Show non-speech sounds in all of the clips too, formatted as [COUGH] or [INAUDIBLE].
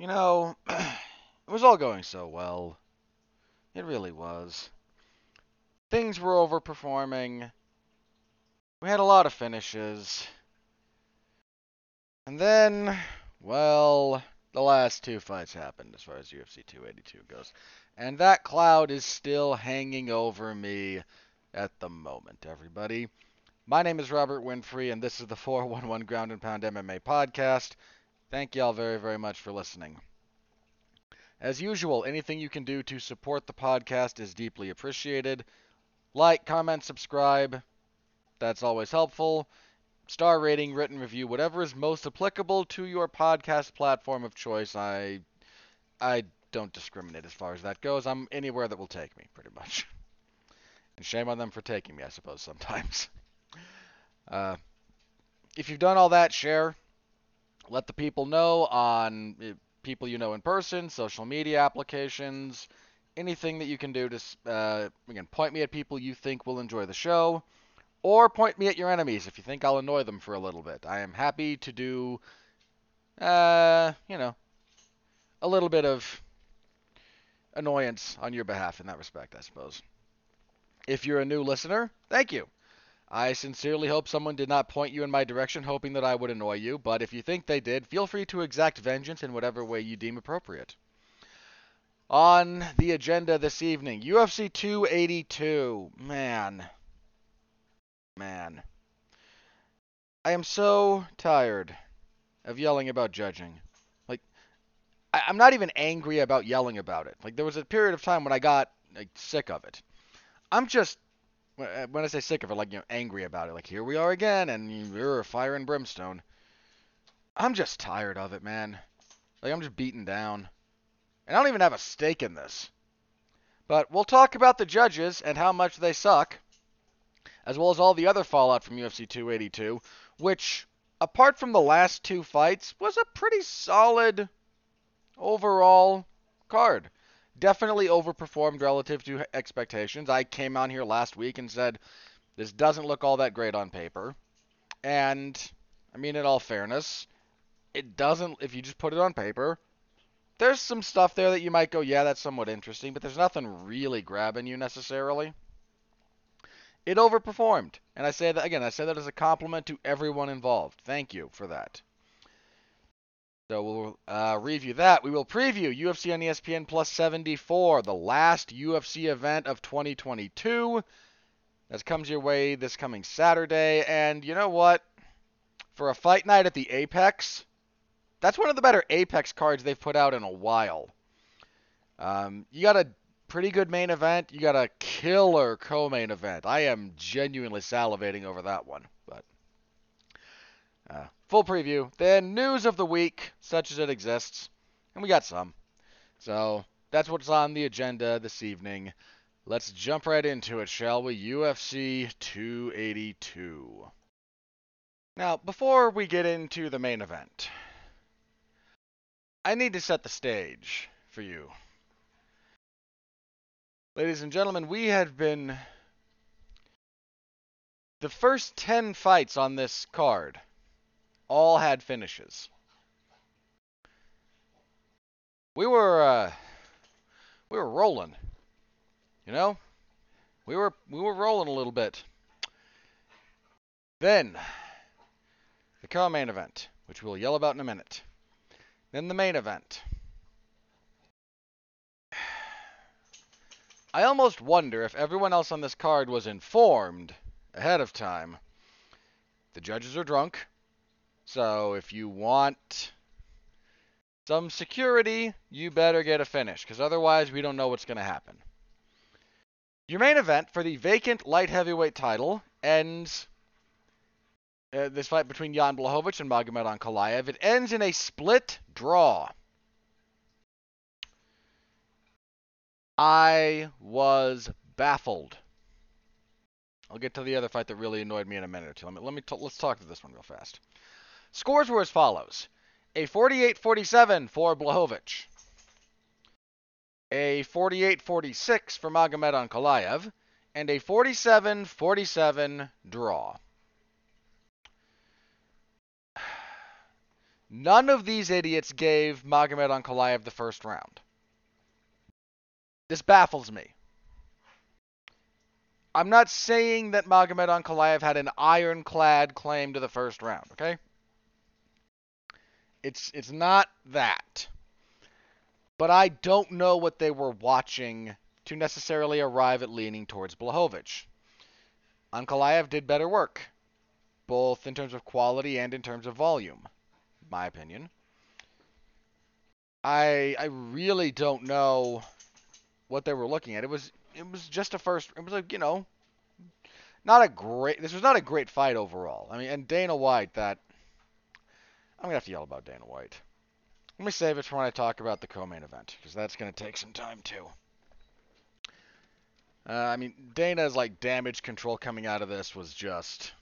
You know, [CLEARS THROAT] it was all going so well. It really was. Things were overperforming. We had a lot of finishes. And then, well, the last two fights happened as far as UFC 282 goes. And that cloud is still hanging over me at the moment, everybody. My name is Robert Winfree, and this is the 411 Ground and Pound MMA podcast. Thank y'all very, very much for listening. As usual, anything you can do to support the podcast is deeply appreciated. Like, comment, subscribe. That's always helpful. Star rating, written review, whatever is most applicable to your podcast platform of choice. I I don't discriminate as far as that goes. I'm anywhere that will take me, pretty much. And shame on them for taking me, I suppose, sometimes. [LAUGHS] Uh, if you've done all that, share. Let the people know on uh, people you know in person, social media applications, anything that you can do to, uh, again, point me at people you think will enjoy the show, or point me at your enemies if you think I'll annoy them for a little bit. I am happy to do, uh, you know, a little bit of annoyance on your behalf in that respect, I suppose. If you're a new listener, thank you. I sincerely hope someone did not point you in my direction hoping that I would annoy you, but if you think they did, feel free to exact vengeance in whatever way you deem appropriate. On the agenda this evening, UFC 282. Man. Man. I am so tired of yelling about judging. Like, I, am not even angry about yelling about it. Like, there was a period of time when I got like, sick of it. I'm just Uh, when I say sick of it, like you know, angry about it, like here we are again, and you're a fire and brimstone. I'm just tired of it, man. Like I'm just beaten down, and I don't even have a stake in this. But we'll talk about the judges and how much they suck, as well as all the other fallout from UFC 282, which, apart from the last two fights, was a pretty solid overall card definitely overperformed relative to expectations. I came on here last week and said this doesn't look all that great on paper. And I mean in all fairness, it doesn't if you just put it on paper. There's some stuff there that you might go, yeah, that's somewhat interesting, but there's nothing really grabbing you necessarily. It overperformed. And I say that again, I say that as a compliment to everyone involved. Thank you for that. So we'll uh, review that. We will preview UFC on ESPN Plus 74, the last UFC event of 2022. That comes your way this coming Saturday. And you know what? For a fight night at the Apex, that's one of the better Apex cards they've put out in a while. Um, you got a pretty good main event. You got a killer co-main event. I am genuinely salivating over that one. But uh, full preview, then news of the week, such as it exists, and we got some. So that's what's on the agenda this evening. Let's jump right into it, shall we? UFC 282. Now, before we get into the main event, I need to set the stage for you. Ladies and gentlemen, we have been. The first 10 fights on this card all had finishes. We were uh, we were rolling. You know? We were we were rolling a little bit. Then the co-main event, which we'll yell about in a minute. Then the main event. [SIGHS] I almost wonder if everyone else on this card was informed ahead of time. The judges are drunk. So if you want some security, you better get a finish, because otherwise we don't know what's going to happen. Your main event for the vacant light heavyweight title ends uh, this fight between Jan Blachowicz and Magomed Ankalaev. It ends in a split draw. I was baffled. I'll get to the other fight that really annoyed me in a minute or two. Let me, let me t- let's talk to this one real fast. Scores were as follows a 48 47 for Blachowicz, a 48 46 for Magomed Ankalaev, and a 47 47 draw. None of these idiots gave Magomed Ankalaev the first round. This baffles me. I'm not saying that Magomed Ankalaev had an ironclad claim to the first round, okay? It's it's not that. But I don't know what they were watching to necessarily arrive at leaning towards Blachowicz. Ankalaev did better work, both in terms of quality and in terms of volume, my opinion. I I really don't know what they were looking at. It was it was just a first. It was like you know, not a great. This was not a great fight overall. I mean, and Dana White. That I'm gonna have to yell about Dana White. Let me save it for when I talk about the co-main event because that's gonna take some time too. Uh, I mean, Dana's like damage control coming out of this was just.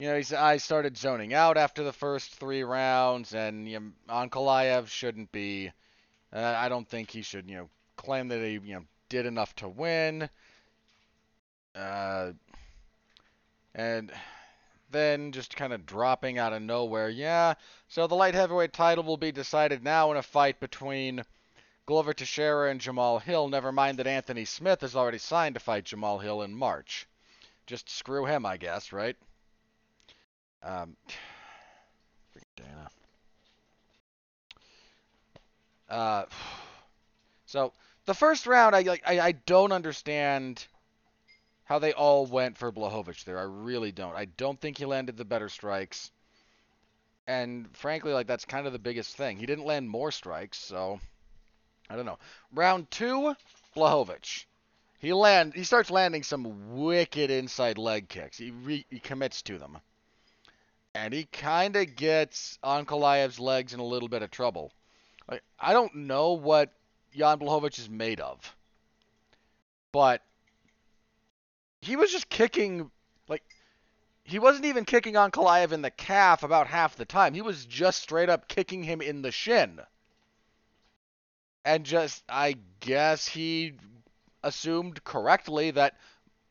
You know, he's, I started zoning out after the first three rounds, and you know, Ankalaev shouldn't be. Uh, I don't think he should, you know, claim that he, you know, did enough to win. Uh, and then just kind of dropping out of nowhere. Yeah, so the light heavyweight title will be decided now in a fight between Glover Teixeira and Jamal Hill. Never mind that Anthony Smith has already signed to fight Jamal Hill in March. Just screw him, I guess, right? Um, [SIGHS] Dana. Uh, [SIGHS] so the first round, I like, I, I don't understand how they all went for Blachowicz there. I really don't. I don't think he landed the better strikes. And frankly, like that's kind of the biggest thing. He didn't land more strikes, so I don't know. Round two, Blachowicz. He land he starts landing some wicked inside leg kicks. He re, he commits to them. And he kind of gets Ankalaev's legs in a little bit of trouble. Like, I don't know what Jan Blachowicz is made of. But he was just kicking like he wasn't even kicking Ankalaev in the calf about half the time. He was just straight up kicking him in the shin. And just I guess he assumed correctly that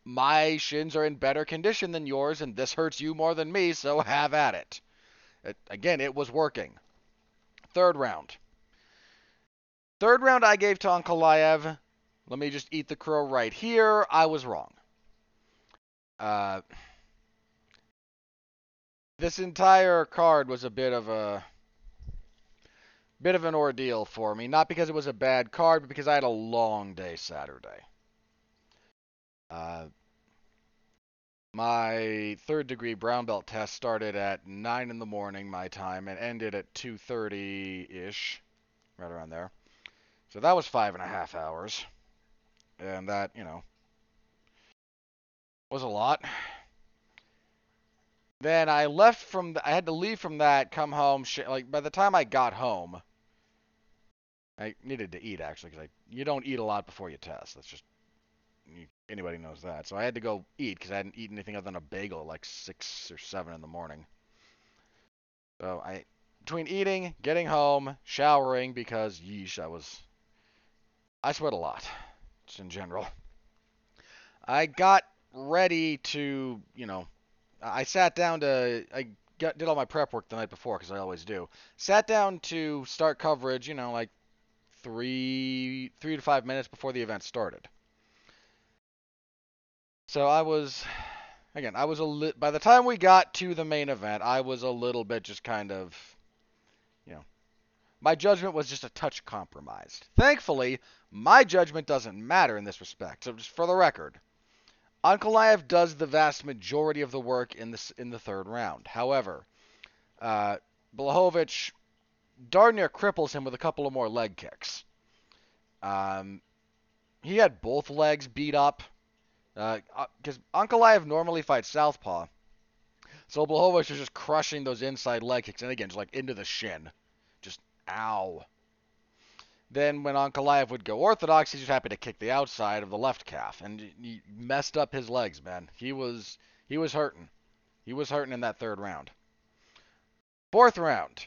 my shins are in better condition than yours and this hurts you more than me, so have at it. it again, it was working. Third round. Third round I gave to Ankalaev. Let me just eat the crow right here. I was wrong. Uh, this entire card was a bit of a bit of an ordeal for me. Not because it was a bad card, but because I had a long day Saturday. Uh, my third degree brown belt test started at 9 in the morning my time and ended at 2.30 ish right around there so that was five and a half hours and that you know was a lot then i left from the, i had to leave from that come home like by the time i got home i needed to eat actually because you don't eat a lot before you test that's just you, anybody knows that. So I had to go eat because I hadn't eaten anything other than a bagel like six or seven in the morning. So I, between eating, getting home, showering because yeesh, I was, I sweat a lot, just in general. I got ready to, you know, I sat down to, I got, did all my prep work the night before because I always do. Sat down to start coverage, you know, like three, three to five minutes before the event started. So I was, again, I was a li- by the time we got to the main event, I was a little bit just kind of, you know, my judgment was just a touch compromised. Thankfully, my judgment doesn't matter in this respect. So just for the record, Ankalaev does the vast majority of the work in this in the third round. However, uh, Blachowicz darn near cripples him with a couple of more leg kicks. Um, he had both legs beat up. Because uh, uh normally fights southpaw. So Blachowicz is just crushing those inside leg kicks, and again, just like into the shin. Just ow. Then when Ankalaev would go orthodox, he's just happy to kick the outside of the left calf, and he messed up his legs, man. He was he was hurting. He was hurting in that third round. Fourth round.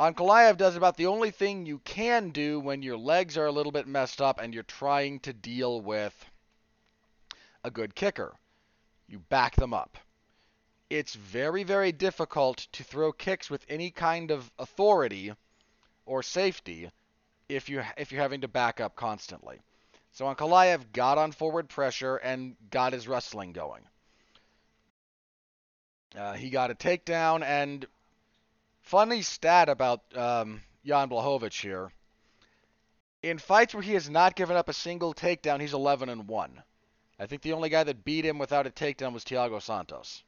Ankalaev does about the only thing you can do when your legs are a little bit messed up and you're trying to deal with a good kicker. You back them up. it's very, very difficult to throw kicks with any kind of authority or safety if you if you're having to back up constantly. So Ankalaev got on forward pressure and got his wrestling going. Uh, he got a takedown, and funny stat about um, Jan Blachowicz here. In fights where he has not given up a single takedown, he's 11 and 1. I think the only guy that beat him without a takedown was Thiago Santos.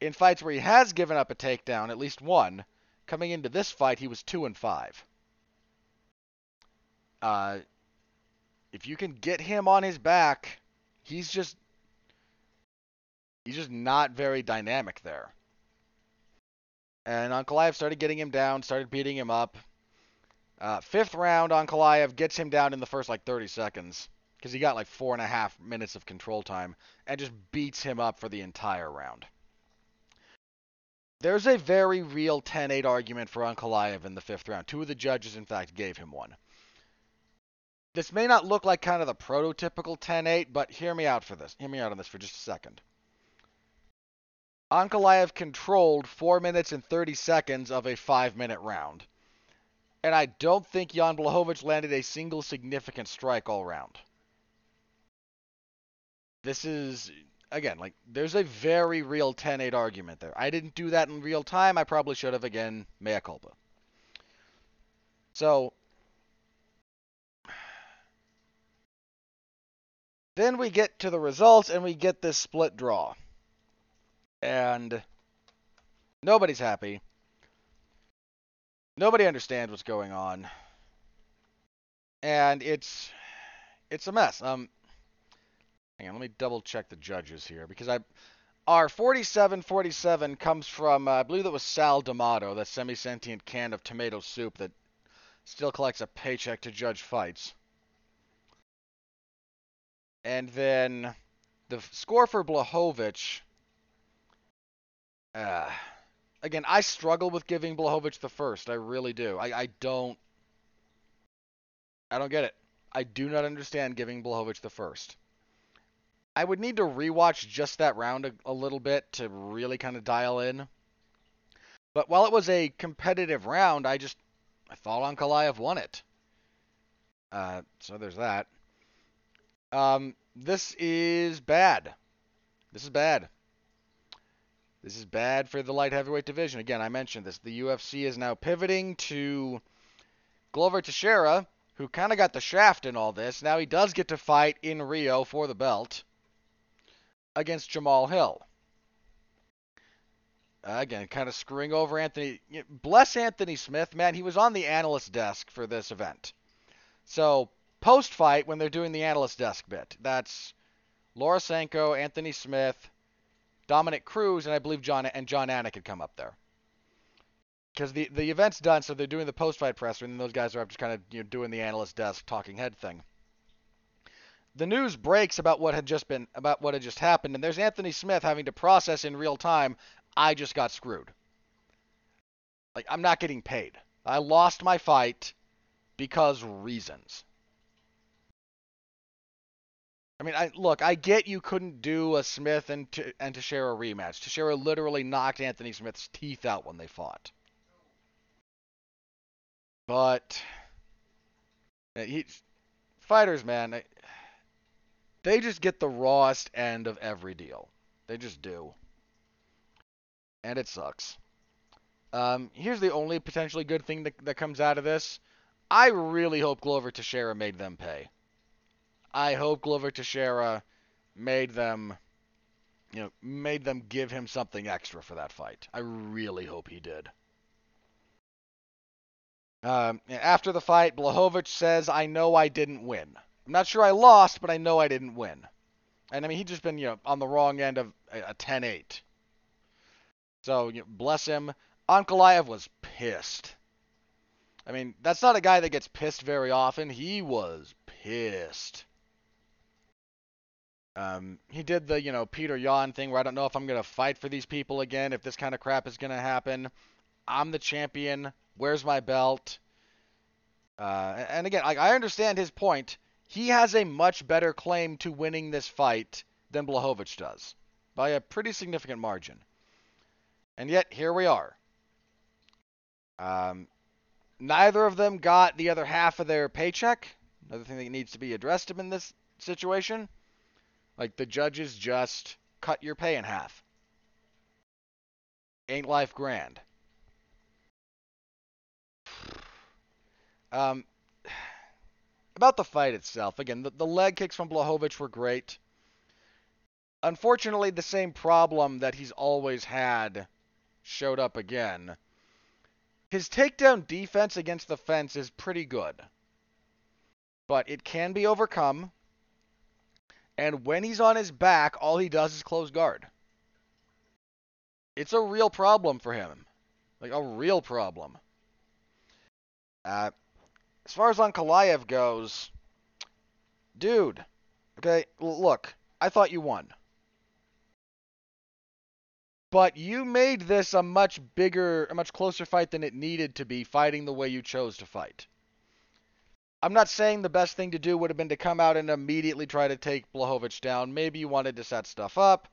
In fights where he has given up a takedown, at least one, coming into this fight, he was 2 and 5. Uh, if you can get him on his back, he's just he's just not very dynamic there. And Ankalaev started getting him down, started beating him up. Uh, fifth round, Ankalaev gets him down in the first like 30 seconds because he got like four and a half minutes of control time and just beats him up for the entire round. There's a very real 10-8 argument for Ankalaev in the fifth round. Two of the judges, in fact, gave him one. This may not look like kind of the prototypical 10-8, but hear me out for this. Hear me out on this for just a second. Ankalaev controlled 4 minutes and 30 seconds of a 5-minute round. And I don't think Jan Blachowicz landed a single significant strike all round. This is, again, like, there's a very real 10-8 argument there. I didn't do that in real time. I probably should have, again, mea culpa. So, Then we get to the results and we get this split draw. And nobody's happy. Nobody understands what's going on. And it's it's a mess. Um hang on, let me double check the judges here because I our 47-47 comes from uh, I believe that was Sal D'Amato, that semi-sentient can of tomato soup that still collects a paycheck to judge fights. And then the score for Blachowicz. Uh, again, I struggle with giving Blachowicz the first. I really do. I, I don't. I don't get it. I do not understand giving Blachowicz the first. I would need to rewatch just that round a, a little bit to really kind of dial in. But while it was a competitive round, I just I thought Ankalaev won it. Uh, so there's that. Um, this is bad. This is bad. This is bad for the light heavyweight division. Again, I mentioned this. The UFC is now pivoting to Glover Teixeira, who kind of got the shaft in all this. Now he does get to fight in Rio for the belt against Jamal Hill. Again, kind of screwing over Anthony. Bless Anthony Smith, man. He was on the analyst desk for this event. So post fight when they're doing the analyst desk bit. That's Laura Sanko, Anthony Smith, Dominic Cruz, and I believe John and Jon Anik had come up there. Because the the event's done, so they're doing the post fight presser, and those guys are up just kind of you know doing the analyst desk talking head thing. The news breaks about what had just been about what had just happened, and there's Anthony Smith having to process in real time. I just got screwed. Like I'm not getting paid. I lost my fight because reasons. I mean, I look, I get you couldn't do a Smith and T- and Teixeira rematch. Teixeira literally knocked Anthony Smith's teeth out when they fought. But he, fighters, man, they just get the rawest end of every deal. They just do. And it sucks. Um, here's the only potentially good thing that, that comes out of this. I really hope Glover Teixeira made them pay. I hope Glover Teixeira made them, you know, made them give him something extra for that fight. I really hope he did. Um, after the fight, Blachowicz says, "I know I didn't win. I'm not sure I lost, but I know I didn't win." And I mean, he'd just been, you know, on the wrong end of a 10-8. So, you know, bless him. Ankalaev was pissed. I mean, that's not a guy that gets pissed very often. He was pissed. Um, he did the, you know, Petr Yan thing where I don't know if I'm going to fight for these people again, if this kind of crap is going to happen. I'm the champion. Where's my belt? Uh, and again, I, I understand his point. He has a much better claim to winning this fight than Blachowicz does. by a pretty significant margin. And yet, here we are. Um, neither of them got the other half of their paycheck. Another thing that needs to be addressed in this situation. Like, the judges just cut your pay in half. Ain't life grand? Um, about the fight itself, again, the, the leg kicks from Blachowicz were great. Unfortunately, the same problem that he's always had showed up again. His takedown defense against the fence is pretty good, but it can be overcome. And when he's on his back, all he does is close guard. It's a real problem for him. Like, a real problem. Uh, as far as Ankalaev goes, dude, okay, look, I thought you won. But you made this a much bigger, a much closer fight than it needed to be, fighting the way you chose to fight. I'm not saying the best thing to do would have been to come out and immediately try to take Blachowicz down. Maybe you wanted to set stuff up.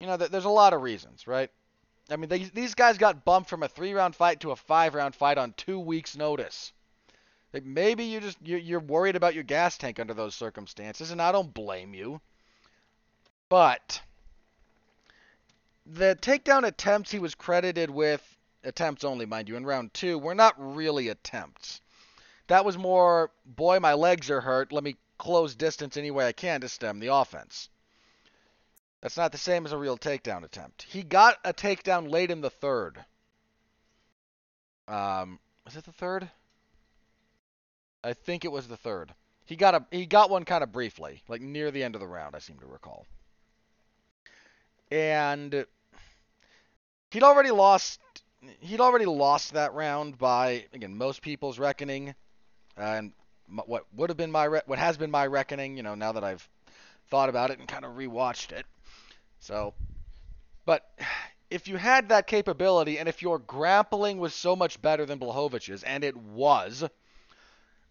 You know, there's a lot of reasons, right? I mean, they, these guys got bumped from a three-round fight to a five-round fight on two weeks' notice. Like maybe you just you're worried about your gas tank under those circumstances, and I don't blame you. But the takedown attempts he was credited with, attempts only, mind you, in round two, were not really attempts. That was more, boy, my legs are hurt. Let me close distance any way I can to stem the offense. That's not the same as a real takedown attempt. He got a takedown late in the third. Um, was it the third? I think it was the third. He got a he got one kind of briefly, like near the end of the round, I seem to recall. And he'd already lost he'd already lost that round by again most people's reckoning, and what would have been my re- what has been my reckoning. You know, now that I've thought about it and kind of rewatched it. So, but if you had that capability, and if your grappling was so much better than Blachowicz's, and it was, there's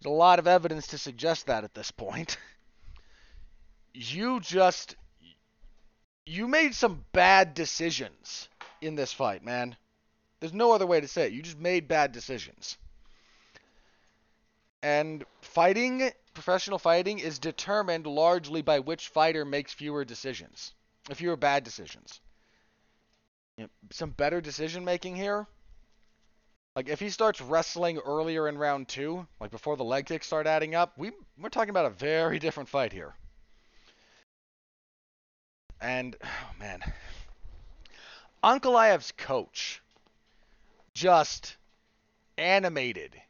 a lot of evidence to suggest that at this point. [LAUGHS] you just you made some bad decisions in this fight, man. There's no other way to say it. You just made bad decisions. And fighting, professional fighting, is determined largely by which fighter makes fewer decisions, fewer bad decisions. You know, some better decision making here. Like if he starts wrestling earlier in round two, like before the leg kicks start adding up, we we're talking about a very different fight here. And oh man, Ankalaev's coach just animated,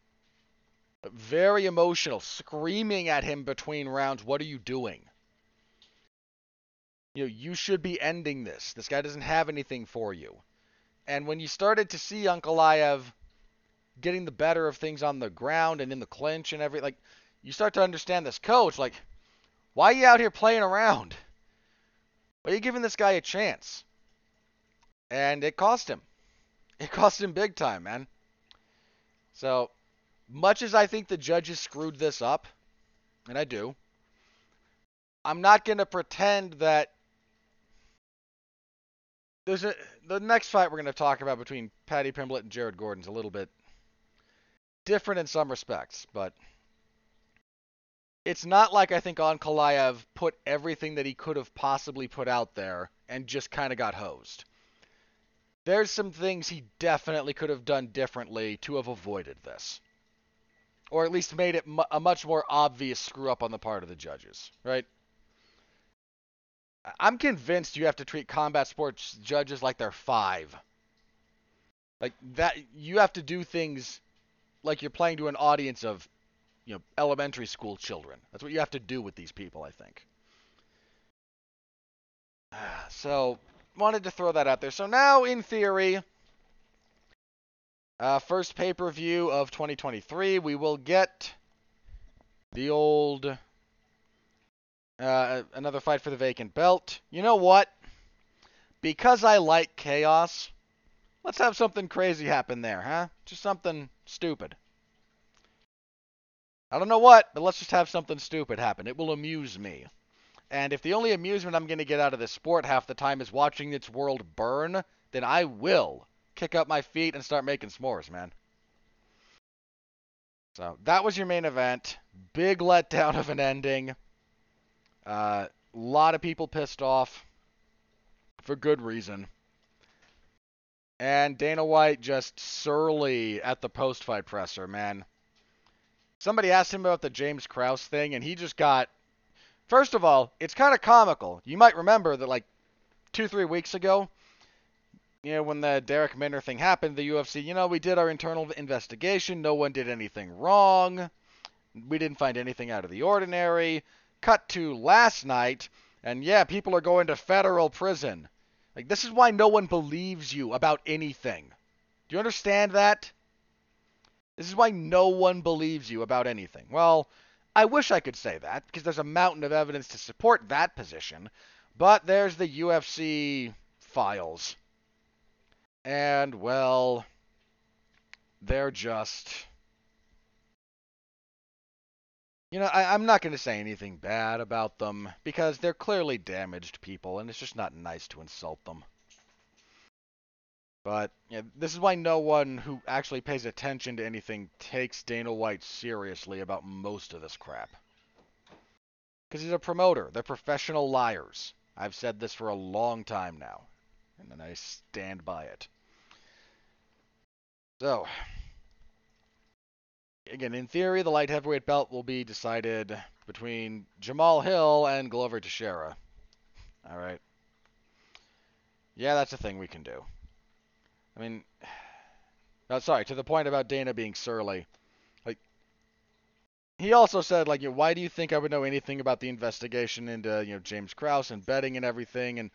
very emotional, screaming at him between rounds, "What are you doing?" You know, you should be ending this. This guy doesn't have anything for you. And when you started to see Uncle Ankalaev getting the better of things on the ground and in the clinch and every like you start to understand this coach like why are you out here playing around? Why are you giving this guy a chance? And it cost him. It cost him big time, man. So, much as I think the judges screwed this up, and I do, I'm not going to pretend that there's a the next fight we're going to talk about between Paddy Pimblett and Jared Gordon's a little bit different in some respects, but it's not like I think Ankalaev put everything that he could have possibly put out there and just kind of got hosed there's some things he definitely could have done differently to have avoided this. Or at least made it a much more obvious screw up on the part of the judges, right? I'm convinced you have to treat combat sports judges like they're five. Like that, you have to do things like you're playing to an audience of, you know, elementary school children. That's what you have to do with these people, I think. [SIGHS] So, wanted to throw that out there. So now, in theory, uh, first pay per view of 2023, we will get the old uh, another fight for the vacant belt. You know what? Because I like chaos, let's have something crazy happen there, huh? Just something stupid. I don't know what, but let's just have something stupid happen. It will amuse me. And if the only amusement I'm going to get out of this sport half the time is watching its world burn, then I will kick up my feet and start making s'mores, man. So that was your main event. Big letdown of an ending. A uh, lot of people pissed off for good reason. And Dana White just surly at the post fight presser, man. Somebody asked him about the James Krause thing, and he just got. First of all, it's kind of comical. You might remember that, like, two, three weeks ago, you know, when the Darrick Minner thing happened, the UFC, you know, we did our internal investigation. No one did anything wrong. We didn't find anything out of the ordinary. Cut to last night, and yeah, people are going to federal prison. Like, this is why no one believes you about anything. Do you understand that? This is why no one believes you about anything. Well, I wish I could say that, because there's a mountain of evidence to support that position. But there's the UFC files. And, well, they're just. You know, I, am not going to say anything bad about them because they're clearly damaged people, and it's just not nice to insult them. But yeah, this is why no one who actually pays attention to anything takes Dana White seriously about most of this crap. Because he's a promoter. They're professional liars. I've said this for a long time now, and then I stand by it. So, again, in theory, the light heavyweight belt will be decided between Jamal Hill and Glover Teixeira. All right. Yeah, that's a thing we can do. I mean, [SIGHS] no, sorry, to the point about Dana being surly. Like, he also said, like, why do you think I would know anything about the investigation into, you know, James Krause and betting and everything? And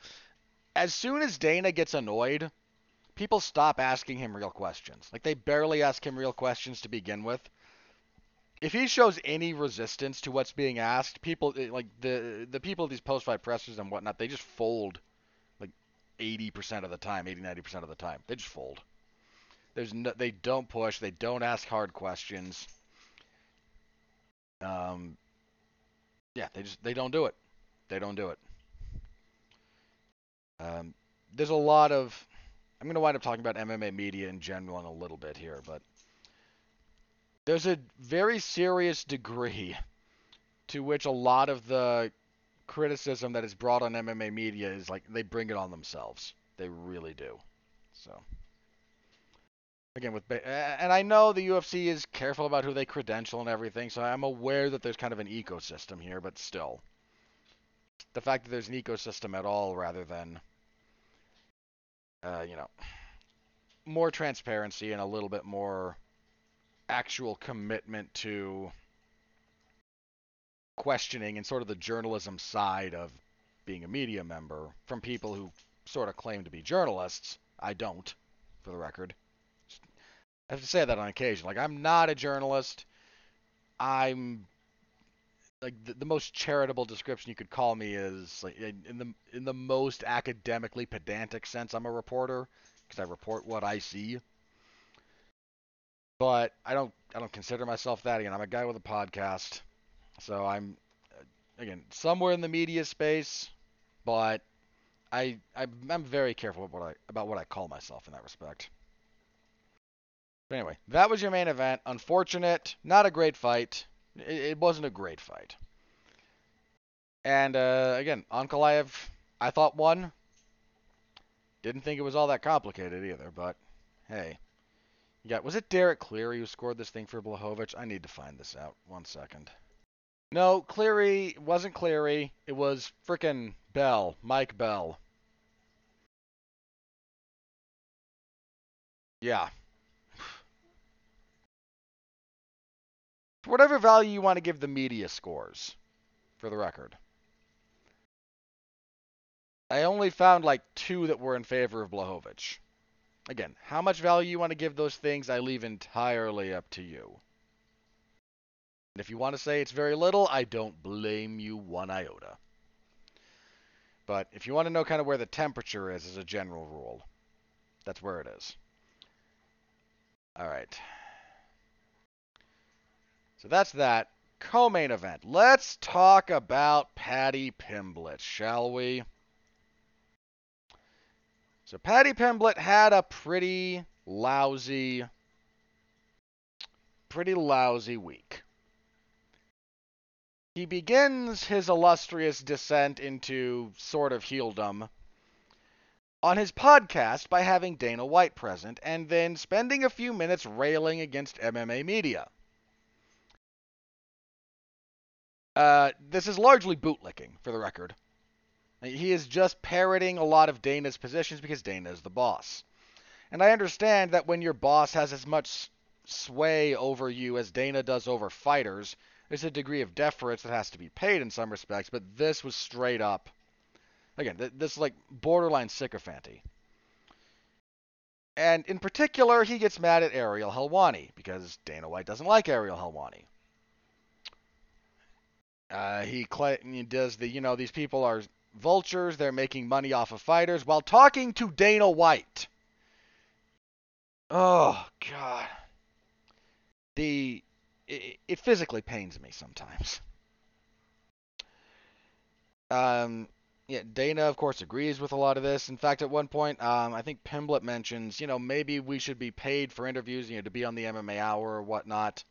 as soon as Dana gets annoyed, people stop asking him real questions. Like, they barely ask him real questions to begin with. If he shows any resistance to what's being asked, people eh, like the the people at these post-fight pressers and whatnot, they just fold like 80% of the time, 80 90% of the time. They just fold. There's no, they don't push, they don't ask hard questions. Um yeah, they just they don't do it. They don't do it. Um there's a lot of I'm going to wind up talking about MMA media in general in a little bit here, but there's a very serious degree [LAUGHS] to which a lot of the criticism that is brought on MMA media is like they bring it on themselves. They really do. So again with and I know the UFC is careful about who they credential and everything, so I'm aware that there's kind of an ecosystem here, but still the fact that there's an ecosystem at all rather than uh, you know more transparency and a little bit more actual commitment to questioning and sort of the journalism side of being a media member from people who sort of claim to be journalists. I don't, for the record. I have to say that on occasion. Like, I'm not a journalist. I'm like the, the most charitable description you could call me is like in the in the most academically pedantic sense. I'm a reporter because I report what I see. But I don't I don't consider myself that. Again, I'm a guy with a podcast. So I'm again somewhere in the media space, but I I'm very careful about what I about what I call myself in that respect. But anyway, that was your main event. Unfortunate, not a great fight. It, it wasn't a great fight. And uh, again, Ankalaev, I thought won. Didn't think it was all that complicated either, but hey. You got was it Derek Cleary who scored this thing for Blachowicz? I need to find this out. One second. No, Cleary wasn't Cleary. It was frickin' Bell, Mike Bell. Yeah. Whatever value you want to give the media scores, for the record. I only found like two that were in favor of Blachowicz. Again, how much value you want to give those things, I leave entirely up to you. And if you want to say it's very little, I don't blame you one iota. But if you want to know kind of where the temperature is as a general rule, that's where it is. All right. So that's that. co-main event. Let's talk about Paddy Pimblett, shall we? So Paddy Pimblett had a pretty lousy, pretty lousy week. He begins his illustrious descent into sort of heeldom on his podcast by having Dana White present and then spending a few minutes railing against MMA media. Uh, this is largely bootlicking, for the record. He is just parroting a lot of Dana's positions because Dana is the boss. And I understand that when your boss has as much sway over you as Dana does over fighters, there's a degree of deference that has to be paid in some respects, but this was straight up. Again, this is like borderline sycophanty. And in particular, he gets mad at Ariel Helwani because Dana White doesn't like Ariel Helwani. Uh, he, does the, you know, these people are vultures, they're making money off of fighters while talking to Dana White. Oh, God. The it, it physically pains me sometimes. Um, yeah, Dana, of course, agrees with a lot of this. In fact, at one point, um, I think Pimblett mentions, you know, maybe we should be paid for interviews, you know, to be on the MMA Hour or whatnot.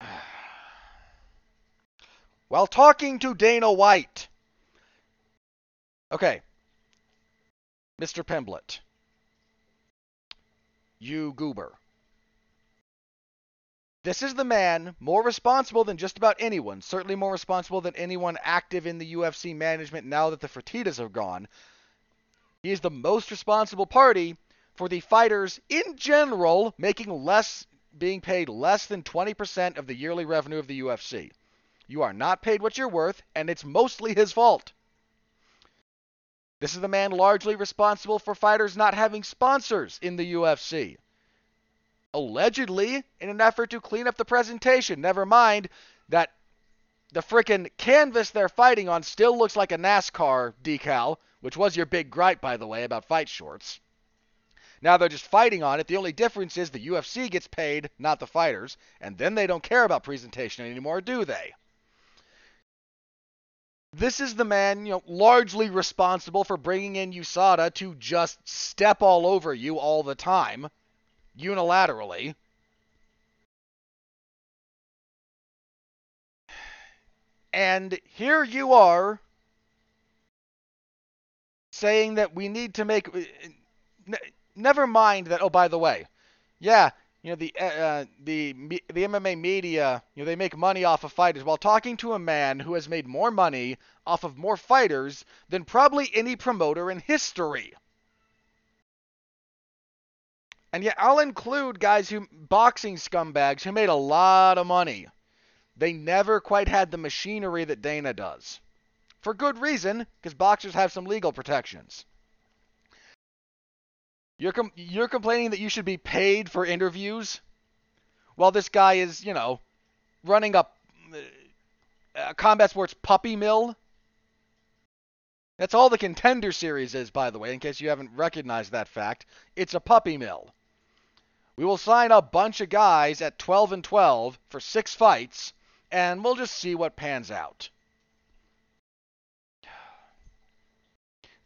[SIGHS] While talking to Dana White. Okay. Mr. Pimblett. You goober. This is the man more responsible than just about anyone, certainly more responsible than anyone active in the UFC management now that the Fertitas have gone. He is the most responsible party for the fighters in general making less, being paid less than 20% of the yearly revenue of the UFC. You are not paid what you're worth, and it's mostly his fault. This is the man largely responsible for fighters not having sponsors in the UFC allegedly in an effort to clean up the presentation. Never mind that the frickin' canvas they're fighting on still looks like a NASCAR decal, which was your big gripe, by the way, about fight shorts. Now they're just fighting on it. The only difference is the UFC gets paid, not the fighters, and then they don't care about presentation anymore, do they? This is the man, you know, largely responsible for bringing in USADA to just step all over you all the time unilaterally. And here you are saying that we need to make. Uh, never mind that. Oh, by the way, yeah, you know the uh, uh the the MMA media, you know they make money off of fighters while talking to a man who has made more money off of more fighters than probably any promoter in history. And yet I'll include guys who boxing scumbags who made a lot of money. They never quite had the machinery that Dana does. For good reason, because boxers have some legal protections. You're com- you're complaining that you should be paid for interviews, while this guy is, you know, running a, a combat sports puppy mill. That's all the contender series is, by the way, in case you haven't recognized that fact. It's a puppy mill. We will sign a bunch of guys at 12 and 12 for six fights, and we'll just see what pans out.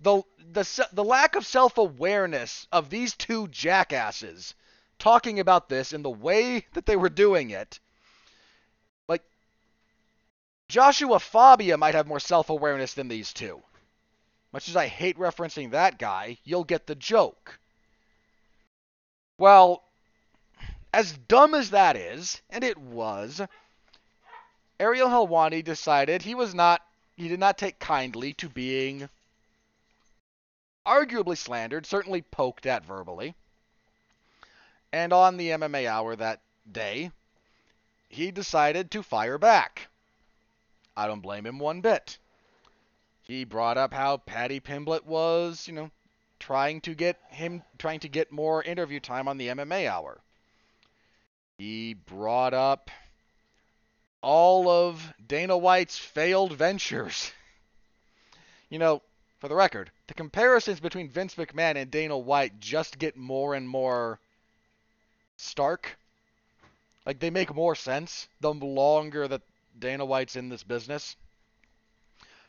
The, the, the lack of self awareness of these two jackasses talking about this in the way [LAUGHS] that they were doing it. Like, Joshua Fabia might have more self awareness than these two. Much as I hate referencing that guy, you'll get the joke. Well, as dumb as that is, and it was, Ariel Helwani decided he was not he did not take kindly to being arguably slandered, certainly poked at verbally. And on the MMA hour that day, he decided to fire back. I don't blame him one bit. He brought up how Paddy Pimblett was, you know, trying to get him trying to get more interview time on the MMA hour. He brought up all of Dana White's failed ventures. [LAUGHS] You know, for the record, the comparisons between Vince McMahon and Dana White just get more and more stark. Like they make more sense the longer that Dana White's in this business.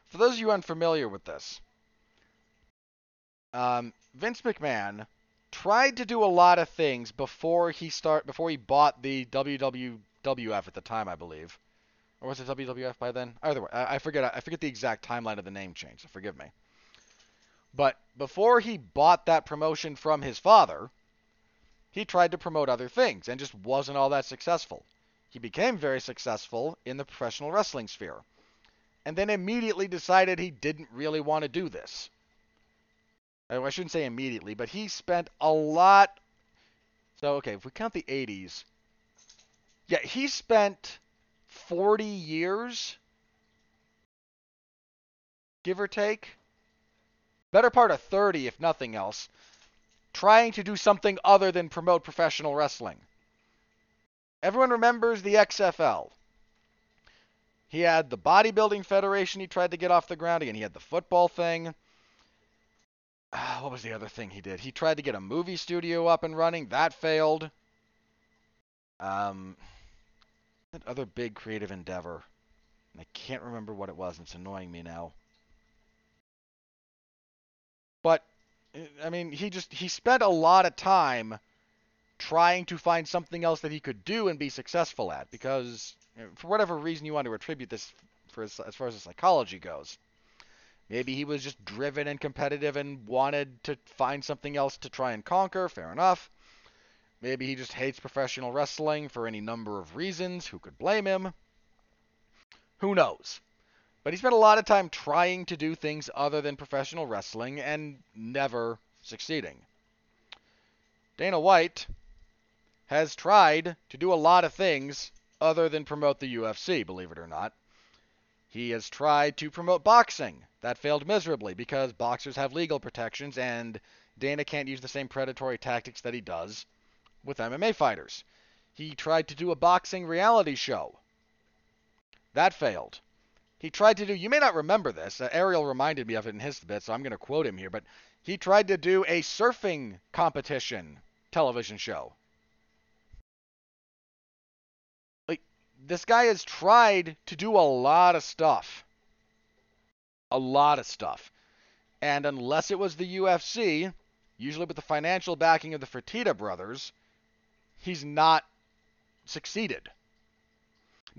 For those of you unfamiliar with this, um, Vince McMahon tried to do a lot of things before he start before he bought the WWF at the time, I believe, or was it WWF by then? Either way, I, I forget. I forget the exact timeline of the name change. So forgive me. But before he bought that promotion from his father, he tried to promote other things and just wasn't all that successful. He became very successful in the professional wrestling sphere, and then immediately decided he didn't really want to do this. Oh, I shouldn't say immediately, but he spent a lot. So, okay, if we count the 80s, yeah, he spent 40 years, give or take, better part of 30, if nothing else, trying to do something other than promote professional wrestling. Everyone remembers the XFL. He had the bodybuilding federation he tried to get off the ground again. He had the football thing. Uh, what was the other thing he did? He tried to get a movie studio up and running. That failed. Um, that other big creative endeavor. I can't remember what it was. It's annoying me now. But uh, I mean, he just he spent a lot of time trying to find something else that he could do and be successful at because for whatever reason you want to attribute this for as, as far as psychology goes. Maybe he was just driven and competitive and wanted to find something else to try and conquer. Fair enough. Maybe he just hates professional wrestling for any number of reasons. Who could blame him? Who knows? But he spent a lot of time trying to do things other than professional wrestling and never succeeding. Dana White has tried to do a lot of things other than promote the UFC, believe it or not. He has tried to promote boxing. That failed miserably because boxers have legal protections and Dana can't use the same predatory tactics that he does with MMA fighters. He tried to do a boxing reality show. That failed. He tried to do, you may not remember this, uh, Ariel reminded me of it in his bit, so I'm going to quote him here, but he tried to do a surfing competition television show. Like, this guy has tried to do a lot of stuff. A lot of stuff. And unless it was the UFC, usually with the financial backing of the Fertitta brothers, he's not succeeded.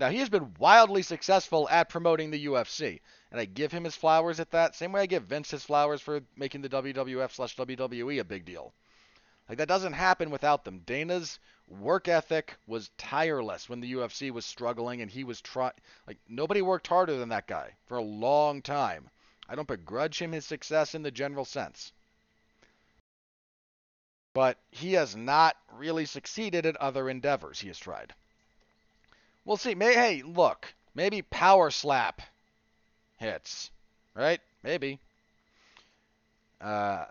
Now, he has been wildly successful at promoting the UFC, and I give him his flowers at that. Same way I give Vince his flowers for making the WWF slash WWE a big deal. Like, that doesn't happen without them. Dana's work ethic was tireless when the UFC was struggling and he was trying like nobody worked harder than that guy for a long time. I don't begrudge him his success in the general sense. But he has not really succeeded at other endeavors he has tried. We'll see. May, hey, look, maybe Power Slap hits, right? Maybe. Uh,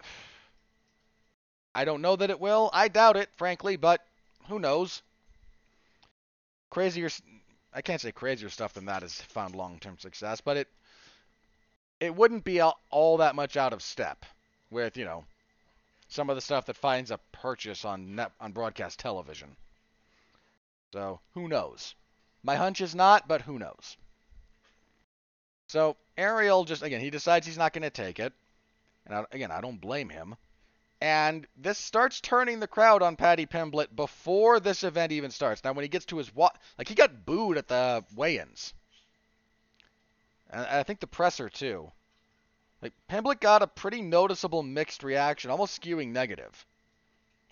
I don't know that it will. I doubt it, frankly, but who knows? Crazier, I can't say crazier stuff than that has found long-term success, but it it wouldn't be all, all that much out of step with you know some of the stuff that finds a purchase on net on broadcast television. So who knows? My hunch is not, but who knows? So Ariel just again he decides he's not going to take it, and I, again I don't blame him. And this starts turning the crowd on Paddy Pimblett before this event even starts. Now, when he gets to his wa- like he got booed at the weigh-ins, and I think the presser too. Like Pimblett got a pretty noticeable mixed reaction, almost skewing negative.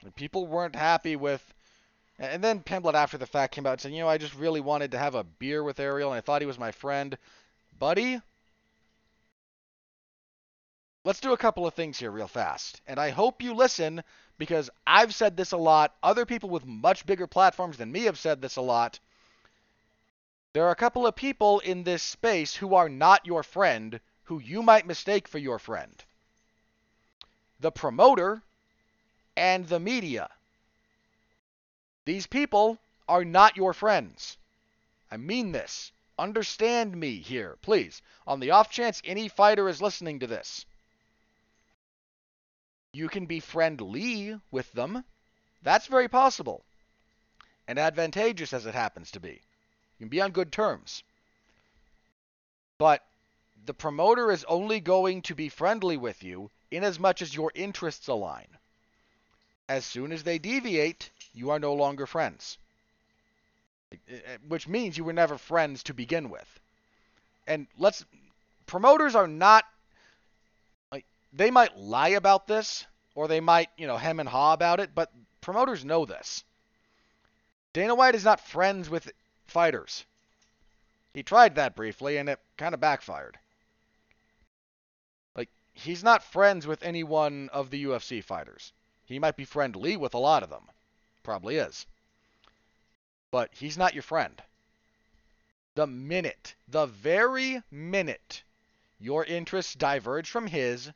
Like, people weren't happy with. And then Pimblett, after the fact, came out and said, "You know, I just really wanted to have a beer with Ariel, and I thought he was my friend, buddy." let's do a couple of things here real fast. And I hope you listen because I've said this a lot. Other people with much bigger platforms than me have said this a lot. There are a couple of people in this space who are not your friend who you might mistake for your friend the promoter and the media. These people are not your friends. I mean this. Understand me here, please. On the off chance any fighter is listening to this, you can be friendly with them. That's very possible. and advantageous as it happens to be. You can be on good terms. But the promoter is only going to be friendly with you in as much as your interests align. As soon as they deviate, you are no longer friends. Eh, eh, which means you were never friends to begin with. And let's promoters are not like they might lie about this or they might, you know, hem and haw about it, but promoters know this. Dana White is not friends with fighters. He tried that briefly and it kind of backfired. Like he's not friends with any one of the UFC fighters. He might be friendly with a lot of them. Probably is. But he's not your friend. The minute, the very minute your interests diverge from his,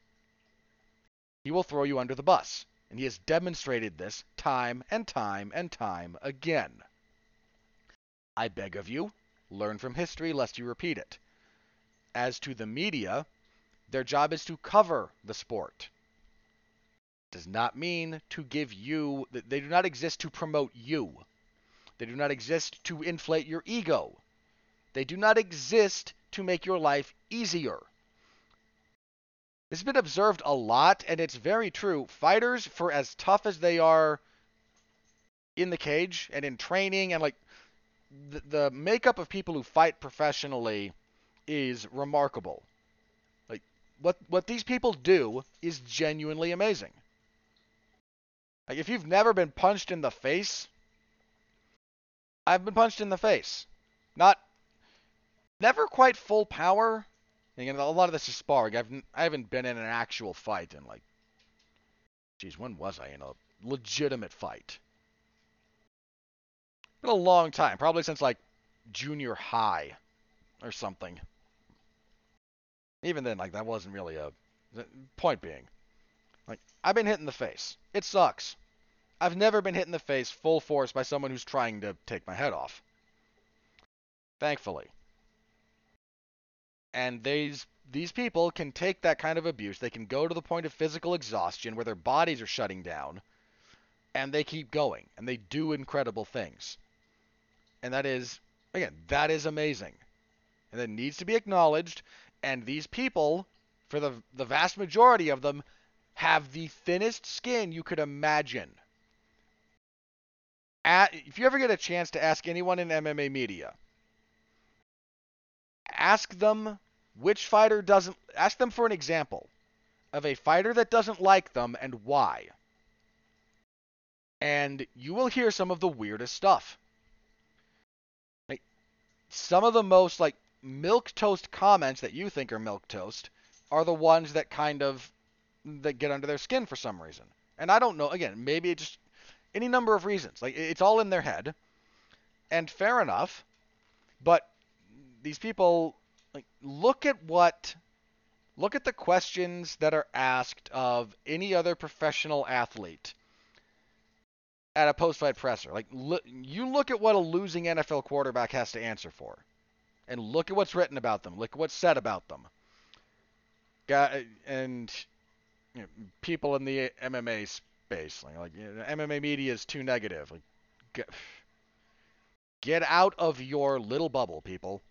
he will throw you under the bus. And he has demonstrated this time and time and time again. I beg of you, learn from history lest you repeat it. As to the media, their job is to cover the sport. Does not mean to give you, they do not exist to promote you. They do not exist to inflate your ego. They do not exist to make your life easier. This has been observed a lot, and it's very true. Fighters, for as tough as they are in the cage and in training, and like the, the makeup of people who fight professionally is remarkable. Like what what these people do is genuinely amazing. Like if you've never been punched in the face, I've been punched in the face. Not never quite full power, Again, a lot of this is sparring. I've I haven't been in an actual fight in like, geez, when was I in a legitimate fight? Been a long time, probably since like junior high or something. Even then, like that wasn't really a point being. Like I've been hit in the face. It sucks. I've never been hit in the face full force by someone who's trying to take my head off. Thankfully. And these these people can take that kind of abuse. They can go to the point of physical exhaustion where their bodies are shutting down and they keep going and they do incredible things. And that is again, that is amazing. And that needs to be acknowledged and these people for the the vast majority of them have the thinnest skin you could imagine. At, if you ever get a chance to ask anyone in MMA media, ask them which fighter doesn't ask them for an example of a fighter that doesn't like them and why. And you will hear some of the weirdest stuff. Like some of the most like milk toast comments that you think are milk toast are the ones that kind of that get under their skin for some reason. And I don't know, again, maybe it just any number of reasons. Like it's all in their head. And fair enough. But these people like look at what look at the questions that are asked of any other professional athlete at a post-fight presser. Like look, you look at what a losing NFL quarterback has to answer for, and look at what's written about them. Look at what's said about them. and you know, people in the MMA space, like, like you know, MMA media is too negative. Like, get, get out of your little bubble, people.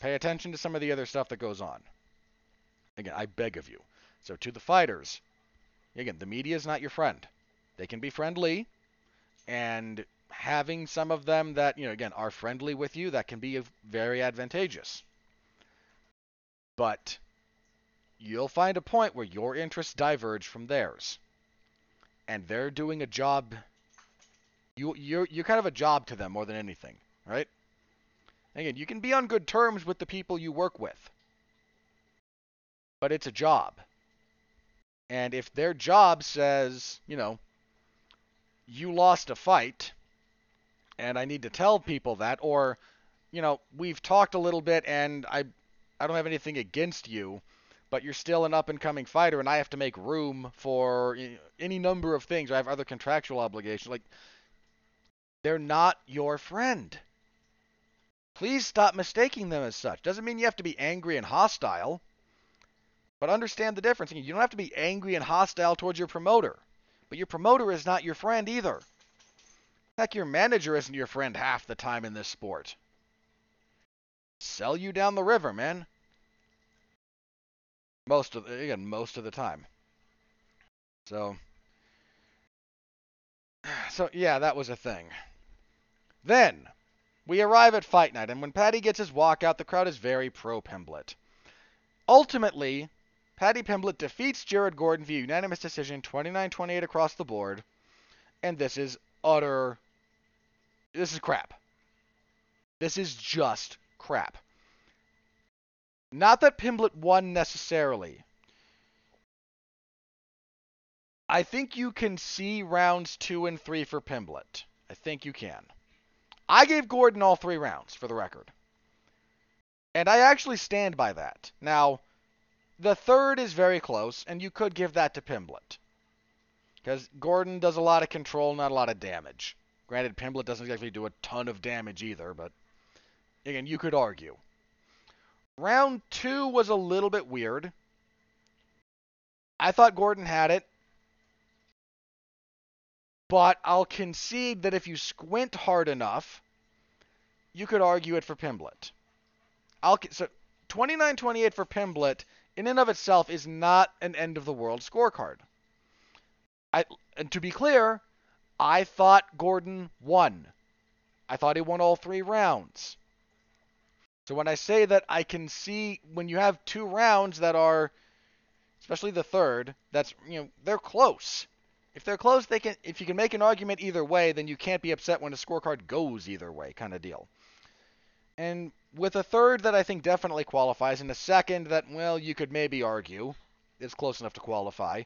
Pay attention to some of the other stuff that goes on. Again, I beg of you. So to the fighters, again, the media is not your friend. They can be friendly, and having some of them that, you know, again, are friendly with you, that can be very advantageous. But you'll find a point where your interests diverge from theirs. And they're doing a job you you're you're kind of a job to them more than anything, right? Again, you can be on good terms with the people you work with, but it's a job. And if their job says, you know, you lost a fight, and I need to tell people that, or, you know, we've talked a little bit and I, I don't have anything against you, but you're still an up and coming fighter, and I have to make room for any number of things. I have other contractual obligations. Like, they're not your friend. Please stop mistaking them as such. Doesn't mean you have to be angry and hostile, but understand the difference. You don't have to be angry and hostile towards your promoter, but your promoter is not your friend either. Heck, your manager isn't your friend half the time in this sport. Sell you down the river, man. Most of the, again, most of the time. So, [SIGHS] so yeah, that was a thing. Then we arrive at fight night, and when Paddy gets his walkout, the crowd is very pro Pimblett. Ultimately, Paddy Pimblett defeats Jared Gordon via unanimous decision, 29-28 across the board, and this is utter. This is crap. This is just crap. Not that Pimblett won necessarily. I think you can see rounds two and three for Pimblett. I think you can. I gave Gordon all three rounds, for the record. And I actually stand by that. Now, the third is very close, and you could give that to Pimblett. Because Gordon does a lot of control, not a lot of damage. Granted, Pimblett doesn't exactly do a ton of damage either, but again, you could argue. Round two was a little bit weird. I thought Gordon had it. But I'll concede that if you squint hard enough, you could argue it for Pimblett. I'll so 29-28 for Pimblett in and of itself is not an end of the world scorecard. I and to be clear, I thought Gordon won. I thought he won all three rounds. So when I say that I can see when you have two rounds that are especially the third, that's you know, they're close. If they're close, they can if you can make an argument either way, then you can't be upset when a scorecard goes either way kind of deal. And with a third that I think definitely qualifies, and a second that, well, you could maybe argue is close enough to qualify,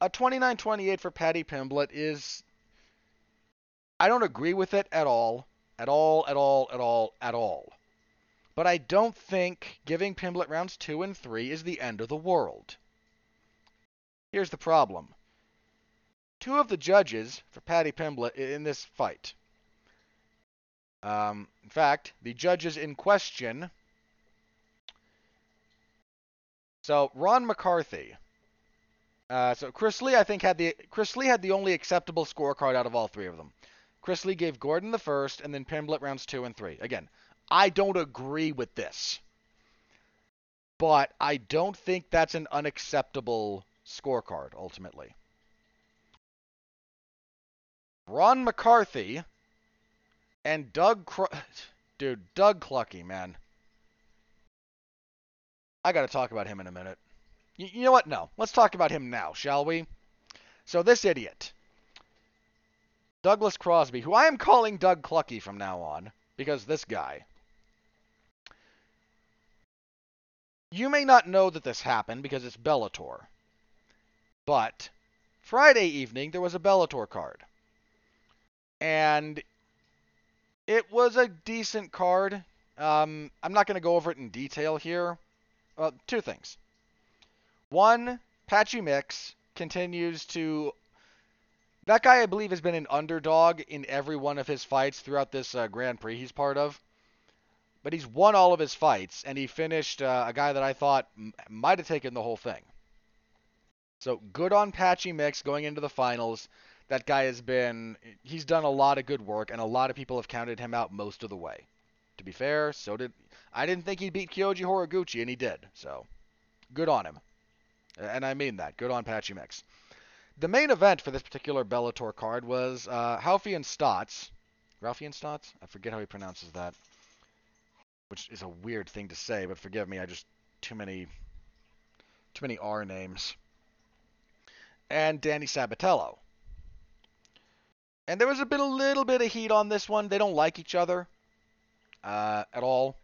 a 29-28 for Paddy Pimblett is. I don't agree with it at all. At all, at all, at all, at all. But I don't think giving Pimblett rounds 2 and 3 is the end of the world. Here's the problem. Two of the judges for Paddy Pimblett in this fight um, in fact, the judges in question. So Ron McCarthy. Uh, so Chris Lee, I think, had the Chris Lee had the only acceptable scorecard out of all three of them. Chris Lee gave Gordon the first, and then Pimblett rounds two and three. Again, I don't agree with this, but I don't think that's an unacceptable scorecard ultimately. Ron McCarthy and Doug, Cr- [SIGHS] dude, Doug Clucky, man. I got to talk about him in a minute. Y- you know what? No, let's talk about him now, shall we? So this idiot, Douglas Crosby, who I am calling Doug Clucky from now on, because this guy. You may not know that this happened because it's Bellator. But Friday evening there was a Bellator card. And it was a decent card. Um, I'm not going to go over it in detail here. Well, two things. One, Patchy Mix continues to. That guy, I believe, has been an underdog in every one of his fights throughout this uh, Grand Prix he's part of. But he's won all of his fights, and he finished uh, a guy that I thought m- might have taken the whole thing. So good on Patchy Mix going into the finals that guy has been he's done a lot of good work and a lot of people have counted him out most of the way. To be fair, so did I didn't think he'd beat Kyoji Horiguchi and he did. So good on him. And I mean that. Good on Patchy Mix. The main event for this particular Bellator card was uh, Stots. Raufeon Stots? I forget how he pronounces that. Which is a weird thing to say, but forgive me, I just too many too many R names. And Danny Sabatello. And there was a bit, a little bit of heat on this one. They don't like each other uh, at all.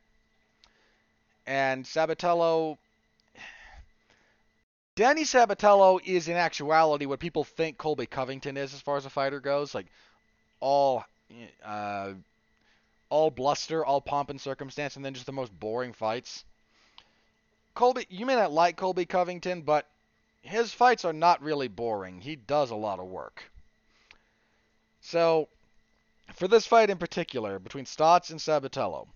And Sabatello, Danny Sabatello is in actuality what people think Colby Covington is as far as a fighter goes. Like all, uh, all bluster, all pomp and circumstance, and then just the most boring fights. Colby, you may not like Colby Covington, but his fights are not really boring. He does a lot of work. So, for this fight in particular, between Stots and Sabatello,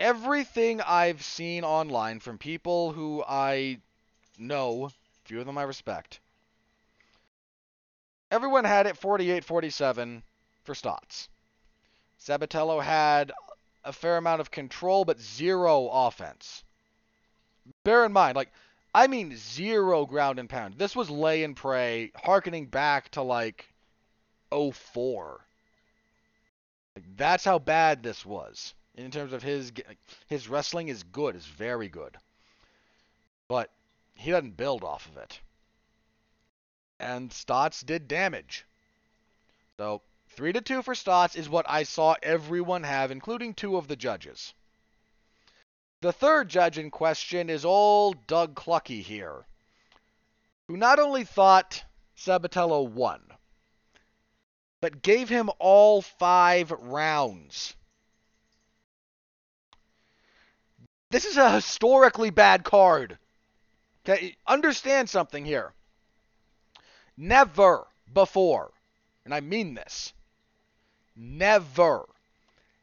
everything I've seen online from people who I know, few of them I respect, everyone had it 48-47 for Stots. Sabatello had a fair amount of control, but zero offense. Bear in mind, like, I mean zero ground and pound. This was lay and pray, harkening back to like 04. Like, that's how bad this was in terms of his his wrestling is good, is very good, but he doesn't build off of it. And Stots did damage. So three to two for Stots is what I saw everyone have, including two of the judges. The third judge in question is old Doug Clucky here, who not only thought Sabatello won, but gave him all five rounds. This is a historically bad card. Okay, understand something here. Never before, and I mean this, never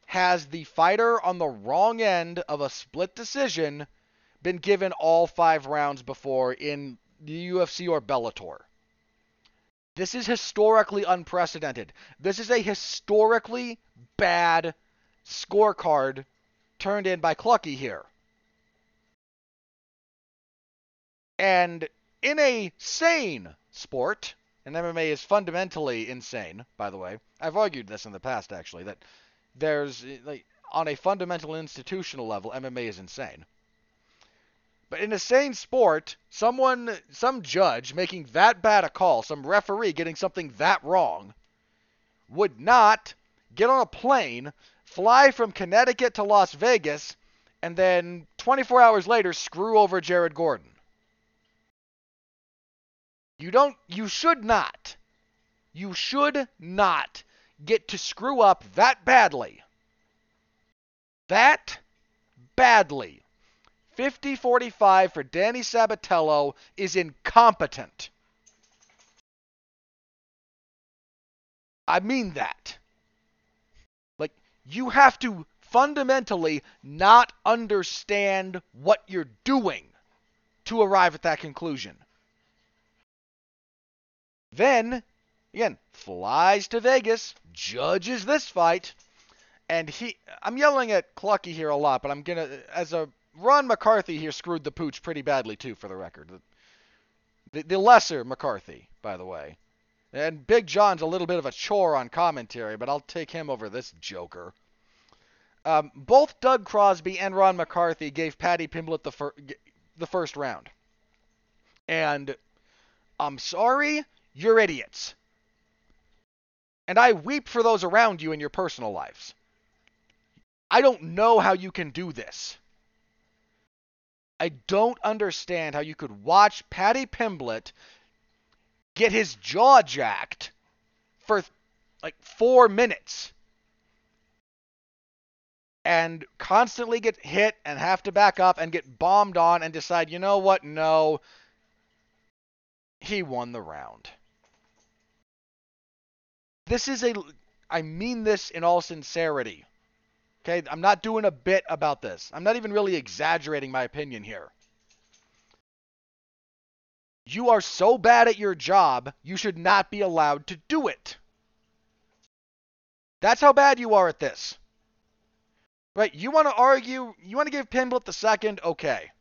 has the fighter on the wrong end of a split decision been given all five rounds before in the UFC or Bellator. This is historically unprecedented. This is a historically bad scorecard turned in by Clucky here. And in a sane sport, and MMA is fundamentally insane, by the way. I've argued this in the past, actually, that there's, like, on a fundamental institutional level, MMA is insane. But in a sane sport, someone, some judge making that bad a call, some referee getting something that wrong, would not get on a plane, fly from Connecticut to Las Vegas, and then 24 hours later screw over Jared Gordon. You don't, you should not, you should not get to screw up that badly. That badly 50 45 for Danny Sabatello is incompetent. I mean that. Like, you have to fundamentally not understand what you're doing to arrive at that conclusion. Then, again, flies to Vegas, judges this fight, and he. I'm yelling at Clucky here a lot, but I'm gonna, as a Ron McCarthy here screwed the pooch pretty badly too, for the record. The, the lesser McCarthy, by the way. And Big John's a little bit of a chore on commentary, but I'll take him over this joker. Um, both Doug Crosby and Ron McCarthy gave Paddy Pimblett the, fir- the first round. And I'm sorry, you're idiots. And I weep for those around you in your personal lives. I don't know how you can do this. I don't understand how you could watch Paddy Pimblett get his jaw jacked for like four minutes and constantly get hit and have to back up and get bombed on and decide, you know what? No, he won the round. This is a, I mean this in all sincerity. Okay, I'm not doing a bit about this. I'm not even really exaggerating my opinion here. You are so bad at your job, you should not be allowed to do it. That's how bad you are at this. Right? You want to argue, you want to give Pimblett the second, okay.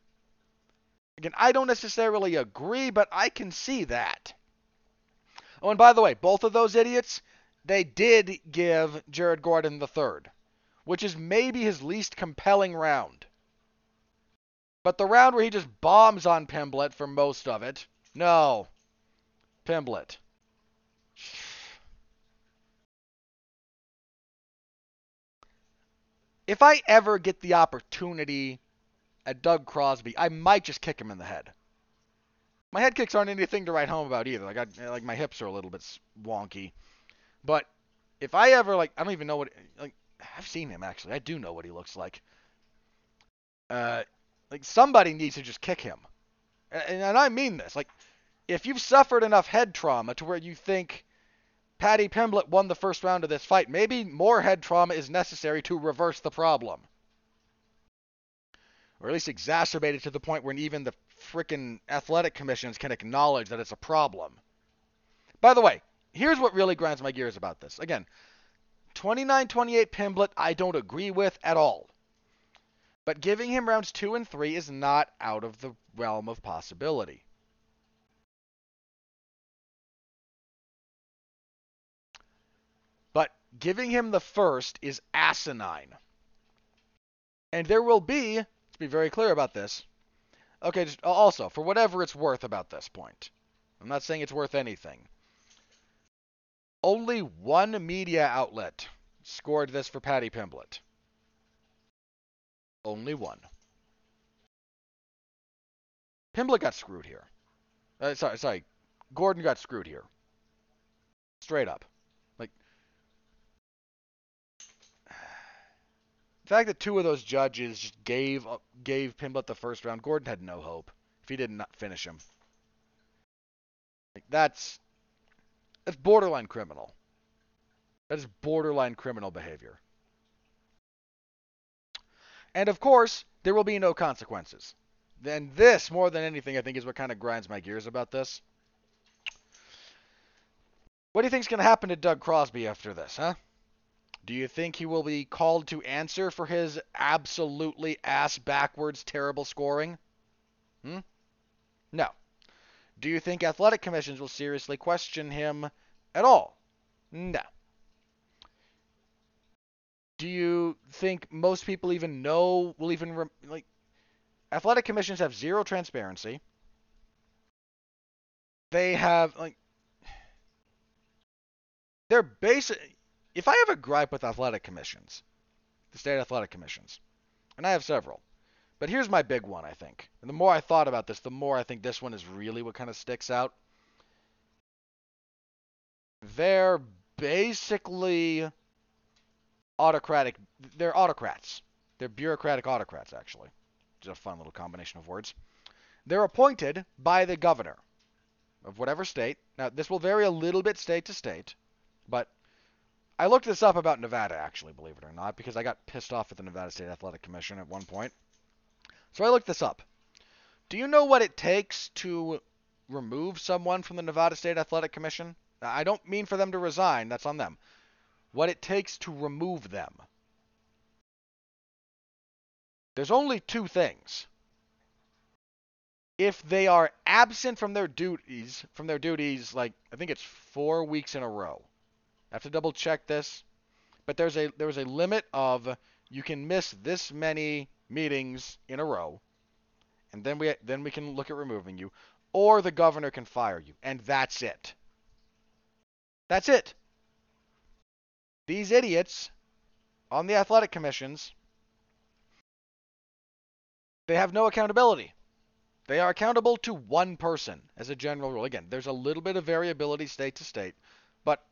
Again, I don't necessarily agree, but I can see that. Oh, and by the way, both of those idiots, they did give Jared Gordon the third which is maybe his least compelling round. But the round where he just bombs on Pimblett for most of it, no. Pimblett. If I ever get the opportunity at Doug Crosby, I might just kick him in the head. My head kicks aren't anything to write home about either. Like I, like my hips are a little bit wonky. But if I ever like, I don't even know what like I've seen him actually. I do know what he looks like. Uh, like somebody needs to just kick him, and, and I mean this. Like, if you've suffered enough head trauma to where you think Paddy Pimblett won the first round of this fight, maybe more head trauma is necessary to reverse the problem, or at least exacerbate it to the point where even the frickin' athletic commissions can acknowledge that it's a problem. By the way, here's what really grinds my gears about this. Again, 29-28 Pimblett, I don't agree with at all. But giving him rounds two and three is not out of the realm of possibility. But giving him the first is asinine. And there will be, let's be very clear about this. Okay, just also, for whatever it's worth about this point, I'm not saying it's worth anything. Only one media outlet scored this for Paddy Pimblett. Only one. Pimblett got screwed here. Uh, sorry, sorry. Gordon got screwed here. Straight up. Like, the fact that two of those judges gave gave Pimblett the first round, Gordon had no hope if he did not finish him. Like, that's that's borderline criminal. That is borderline criminal behavior. And of course, there will be no consequences. Then this, more than anything, I think is what kind of grinds my gears about this. What do you think is going to happen to Doug Crosby after this, huh? Do you think he will be called to answer for his absolutely ass backwards terrible scoring? Hmm? No. Do you think athletic commissions will seriously question him at all? No. Do you think most people even know, will even, like, athletic commissions have zero transparency. They have, like, they're basic. If I have a gripe with athletic commissions, the state athletic commissions, and I have several, but here's my big one, I think. And the more I thought about this, the more I think this one is really what kind of sticks out. They're basically autocratic. They're autocrats. They're bureaucratic autocrats, actually. Just a fun little combination of words. They're appointed by the governor of whatever state. Now, this will vary a little bit state to state, but I looked this up about Nevada, actually, believe it or not, because I got pissed off at the Nevada State Athletic Commission at one point. So I looked this up. Do you know what it takes to remove someone from the Nevada State Athletic Commission? I don't mean for them to resign, that's on them what it takes to remove them. There's only two things. If they are absent from their duties, from their duties, like I think it's four weeks in a row. I have to double check this, but there's a there's a limit of you can miss this many meetings in a row, and then we then we can look at removing you, or the governor can fire you, and that's it. That's it. These idiots on the athletic commissions, they have no accountability. They are accountable to one person as a general rule. Again, there's a little bit of variability state to state, but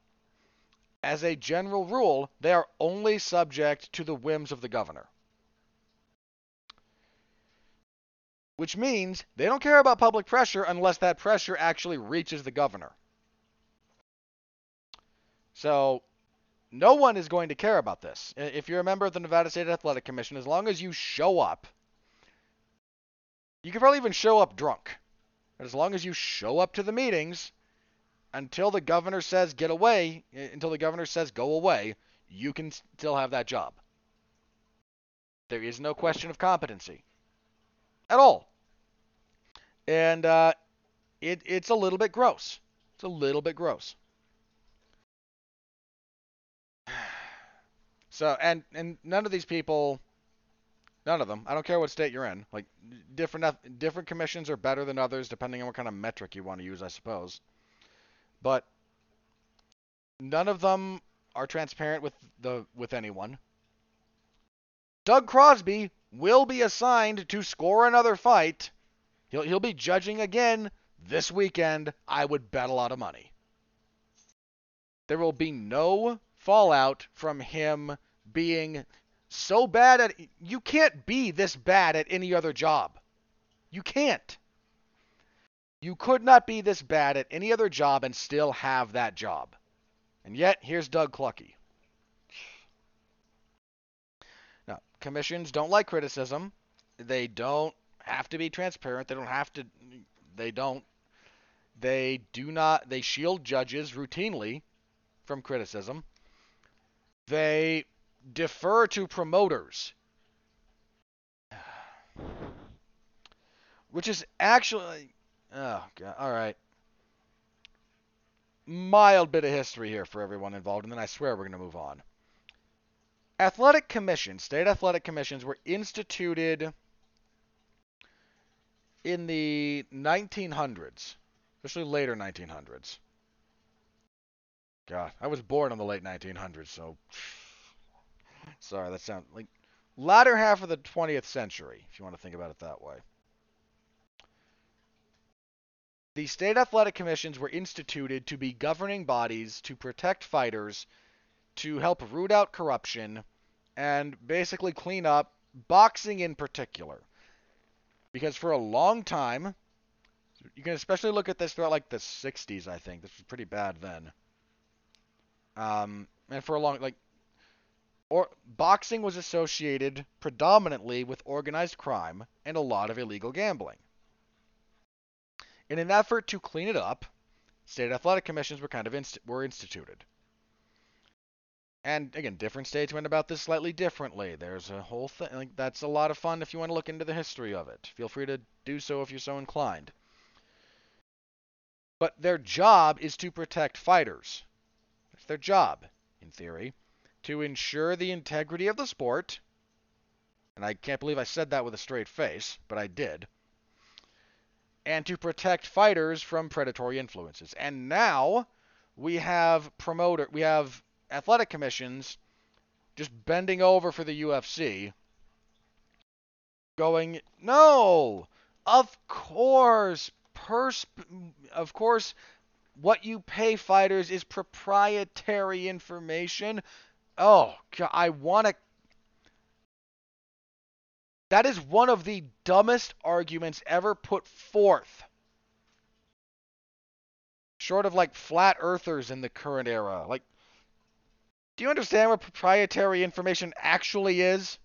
as a general rule, they are only subject to the whims of the governor. Which means they don't care about public pressure unless that pressure actually reaches the governor. So no one is going to care about this. If you're a member of the Nevada State Athletic Commission, as long as you show up, you can probably even show up drunk. But as long as you show up to the meetings, until the governor says get away, uh, until the governor says go away, you can still have that job. There is no question of competency at all. And uh, it, it's a little bit gross. It's a little bit gross. [SIGHS] So and and none of these people, none of them. I don't care what state you're in. Like different different commissions are better than others depending on what kind of metric you want to use, I suppose. But none of them are transparent with the with anyone. Doug Crosby will be assigned to score another fight. He'll he'll be judging again this weekend. I would bet a lot of money. There will be no fallout from him being so bad at you can't be this bad at any other job. You can't. You could not be this bad at any other job and still have that job. And yet, here's Doug Clucky. Now, commissions don't like criticism. They don't have to be transparent. They don't have to. They don't. They do not. They shield judges routinely from criticism. They defer to promoters, [SIGHS] which is actually. Oh god. All right. Mild bit of history here for everyone involved, and then I swear we're going to move on. Athletic commissions, state athletic commissions, were instituted in the 1900s, especially later 1900s. God, I was born in the late 1900s, so [SIGHS] sorry, that sounds like latter half of the 20th century, if you want to think about it that way. The state athletic commissions were instituted to be governing bodies to protect fighters, to help root out corruption, and basically clean up boxing in particular. Because for a long time, you can especially look at this throughout like the 60s, I think. This was pretty bad then. Um, and for a long like or boxing was associated predominantly with organized crime and a lot of illegal gambling. In an effort to clean it up, state athletic commissions were kind of inst- were instituted. And again, different states went about this slightly differently. There's a whole thing like that's a lot of fun if you want to look into the history of it. Feel free to do so if you're so inclined. But their job is to protect fighters. It's their job, in theory, to ensure the integrity of the sport. And I can't believe I said that with a straight face, but I did. And to protect fighters from predatory influences. And now we have promoter we have athletic commissions just bending over for the UFC, going, no, of course, pers- of course, what you pay fighters is proprietary information. Oh, I want to. That is one of the dumbest arguments ever put forth. Short of like flat earthers in the current era. Like, do you understand what proprietary information actually is?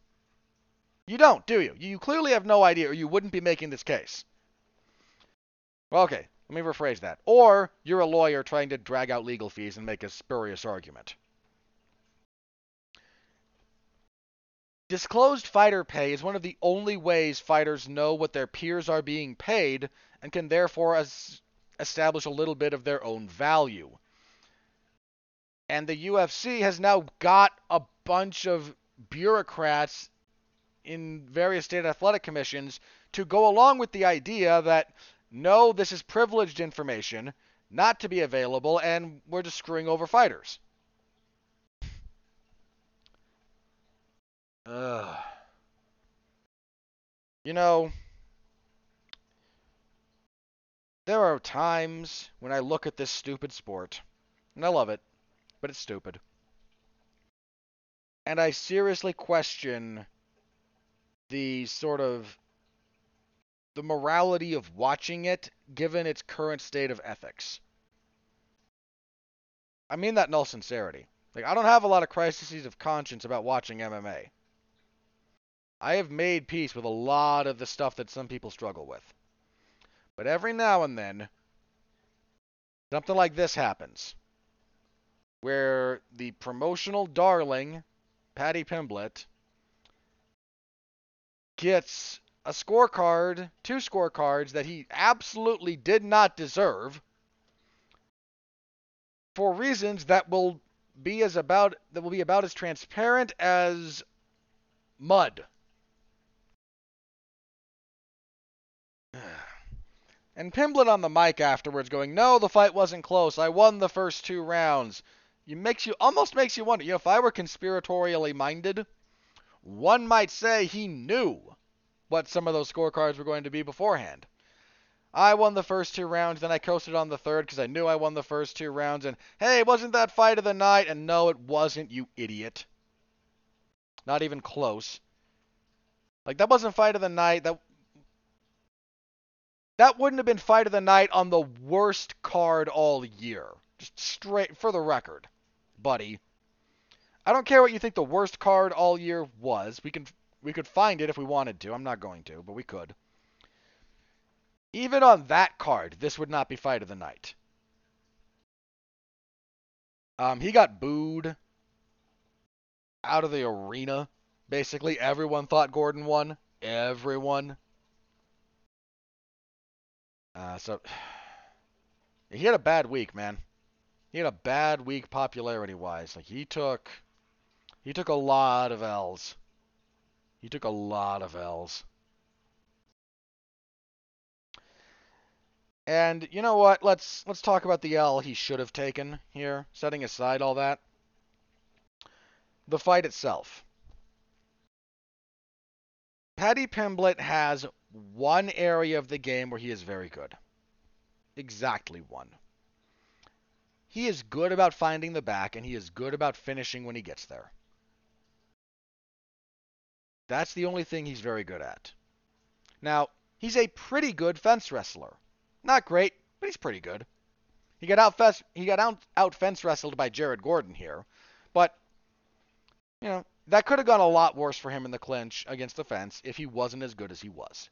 You don't, do you? You clearly have no idea, or you wouldn't be making this case. Well, okay, let me rephrase that. Or you're a lawyer trying to drag out legal fees and make a spurious argument. Disclosed fighter pay is one of the only ways fighters know what their peers are being paid and can therefore establish a little bit of their own value. And the UFC has now got a bunch of bureaucrats in various state athletic commissions to go along with the idea that no, this is privileged information, not to be available, and we're just screwing over fighters. Ugh. You know, there are times when I look at this stupid sport, and I love it, but it's stupid. And I seriously question the sort of the morality of watching it given its current state of ethics. I mean that in all sincerity. Like I don't have a lot of crises of conscience about watching MMA. I have made peace with a lot of the stuff that some people struggle with. But every now and then something like this happens where the promotional darling, Paddy Pimblett, gets a scorecard, two scorecards that he absolutely did not deserve for reasons that will be as about that will be about as transparent as mud. [SIGHS] And Pimblett on the mic afterwards going, "No, the fight wasn't close. I won the first two rounds." It makes you almost makes you wonder. You know, if I were conspiratorially minded, one might say he knew what some of those scorecards were going to be beforehand. I won the first two rounds, then I coasted on the third because I knew I won the first two rounds. And hey, wasn't that fight of the night? And no, it wasn't, you idiot. Not even close. Like that wasn't fight of the night. That that wouldn't have been fight of the night on the worst card all year. Just straight for the record, buddy. I don't care what you think the worst card all year was. We can we could find it if we wanted to. I'm not going to, but we could. Even on that card, this would not be fight of the night. Um, he got booed out of the arena. Basically, everyone thought Gordon won. Everyone. Uh, so [SIGHS] he had a bad week, man. He had a bad week popularity wise. Like he took he took a lot of L's. He took a lot of L's. And you know what? Let's let's talk about the L he should have taken here, setting aside all that. The fight itself. Paddy Pimblett has one area of the game where he is very good. Exactly one. He is good about finding the back, and he is good about finishing when he gets there. That's the only thing he's very good at. Now, he's a pretty good fence wrestler. Not great, but he's pretty good. He got out fence, he got out, out fence wrestled by Jared Gordon here, but you know that could have gone a lot worse for him in the clinch against the fence if he wasn't as good as he was.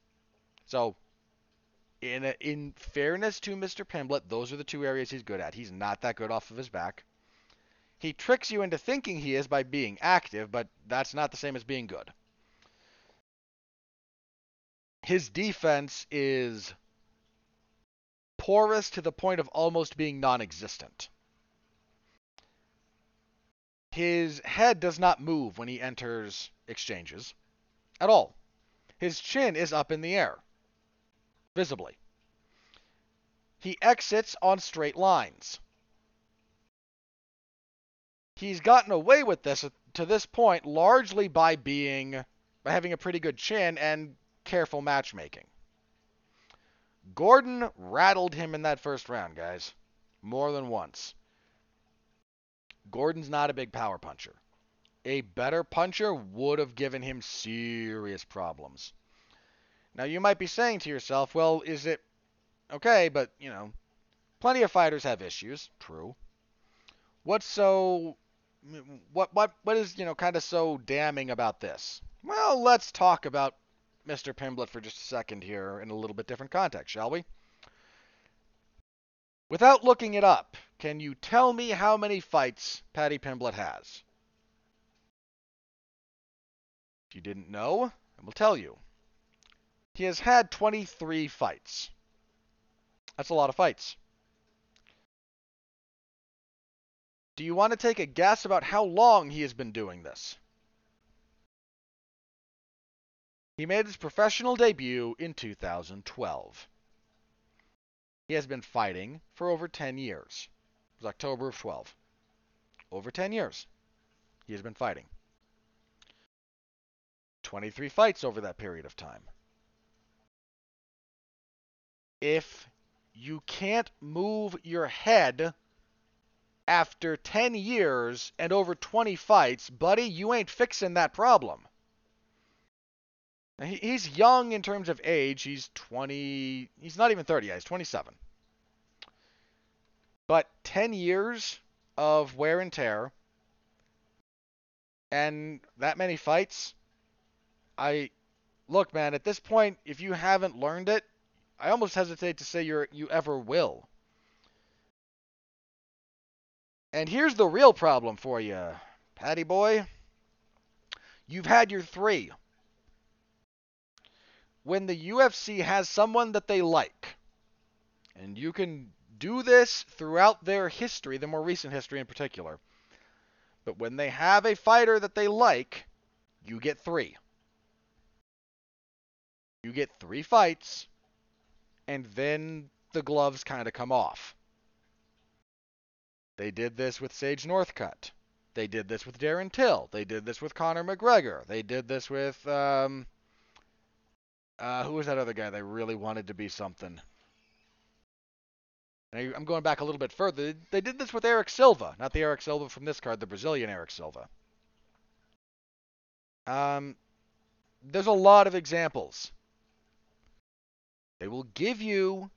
So, in a, in fairness to Mr. Pimblett, those are the two areas he's good at. He's not that good off of his back. He tricks you into thinking he is by being active, but that's not the same as being good. His defense is porous to the point of almost being non existent. His head does not move when he enters exchanges at all. His chin is up in the air, visibly. He exits on straight lines. He's gotten away with this uh, to this point largely by being by having a pretty good chin and careful matchmaking. Gordon rattled him in that first round, guys. More than once. Gordon's not a big power puncher. A better puncher would have given him serious problems. Now, you might be saying to yourself, well, is it okay, but, you know, plenty of fighters have issues. True. What's so what what what is, you know, kind of so damning about this? Well, let's talk about Mr. Pimblett for just a second here in a little bit different context, shall we? Without looking it up, can you tell me how many fights Paddy Pimblett has? If you didn't know, I will tell you. He has had 23 fights. That's a lot of fights. Do you want to take a guess about how long he has been doing this? He made his professional debut in 2012. He has been fighting for over 10 years. It was October of 12. Over 10 years. He has been fighting. 23 fights over that period of time. If you can't move your head after 10 years and over 20 fights, buddy, you ain't fixing that problem. He's young in terms of age. He's 20. He's not even 30. He's 27. But 10 years of wear and tear and that many fights. I look, man, at this point, if you haven't learned it, I almost hesitate to say you're you ever will. And here's the real problem for you, Paddy boy. You've had your three when the UFC has someone that they like, and you can do this throughout their history, the more recent history in particular, but when they have a fighter that they like, you get three. You get three fights, and then the gloves kind of come off. They did this with Sage Northcutt. They did this with Darren Till. They did this with Conor McGregor. They did this with um, uh, who was that other guy that really wanted to be something? And I'm going back a little bit further. They did this with Eric Silva, not the Eric Silva from this card, the Brazilian Eric Silva. Um, there's a lot of examples. They will give you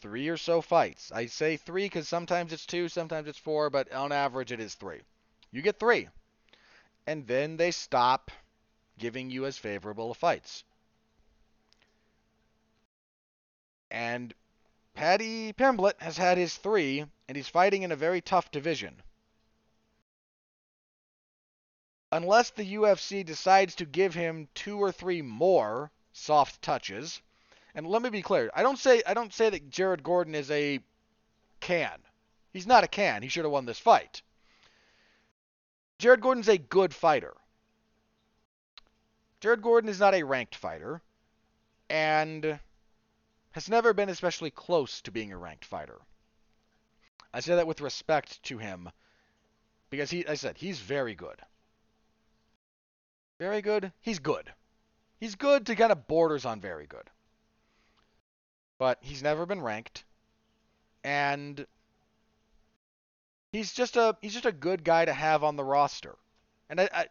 three or so fights. I say three because sometimes it's two, sometimes it's four, but on average it is three. You get three. And then they stop giving you as favorable fights. And Paddy Pimblett has had his three, and he's fighting in a very tough division. Unless the UFC decides to give him two or three more soft touches, and let me be clear, I don't say I don't say that Jared Gordon is a can. He's not a can. He should have won this fight. Jared Gordon's a good fighter. Jared Gordon is not a ranked fighter and has never been especially close to being a ranked fighter. I say that with respect to him because he I said he's very good. Very good. He's good. He's good to kind of borders on very good. But he's never been ranked and he's just a he's just a good guy to have on the roster. And I, I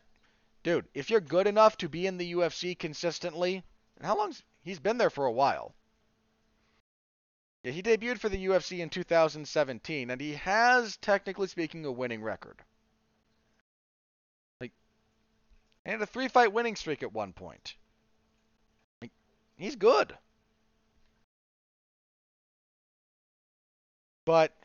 dude, if you're good enough to be in the UFC consistently, and how long's he's been there for a while. Yeah, he debuted for the UFC in 2017, and he has, technically speaking, a winning record. Like, and had a three-fight winning streak at one point. Like, he's good. But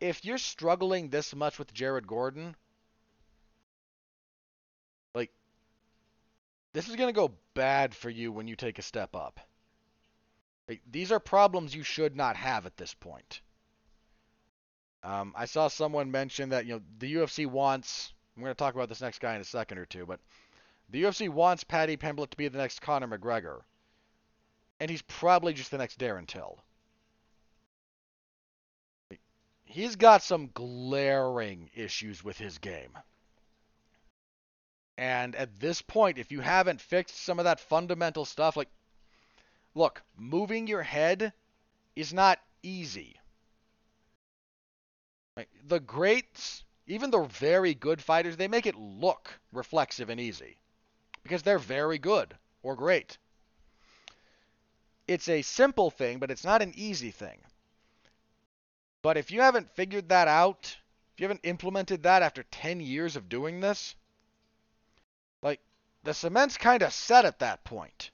if you're struggling this much with Jared Gordon, like this is going to go bad for you when you take a step up. Like, these are problems you should not have at this point. Um, I saw someone mention that you know the UFC wants. I'm going to talk about this next guy in a second or two, but the UFC wants Paddy Pimblett to be the next Conor McGregor, and he's probably just the next Darren Till. he's got some glaring issues with his game. And at this point, if you haven't fixed some of that fundamental stuff, like, look, moving your head is not easy. The greats, even the very good fighters, they make it look reflexive and easy because they're very good or great. It's a simple thing, but it's not an easy thing. But if you haven't figured that out, if you haven't implemented that after 10 years of doing this, like, the cement's kind of set at that point.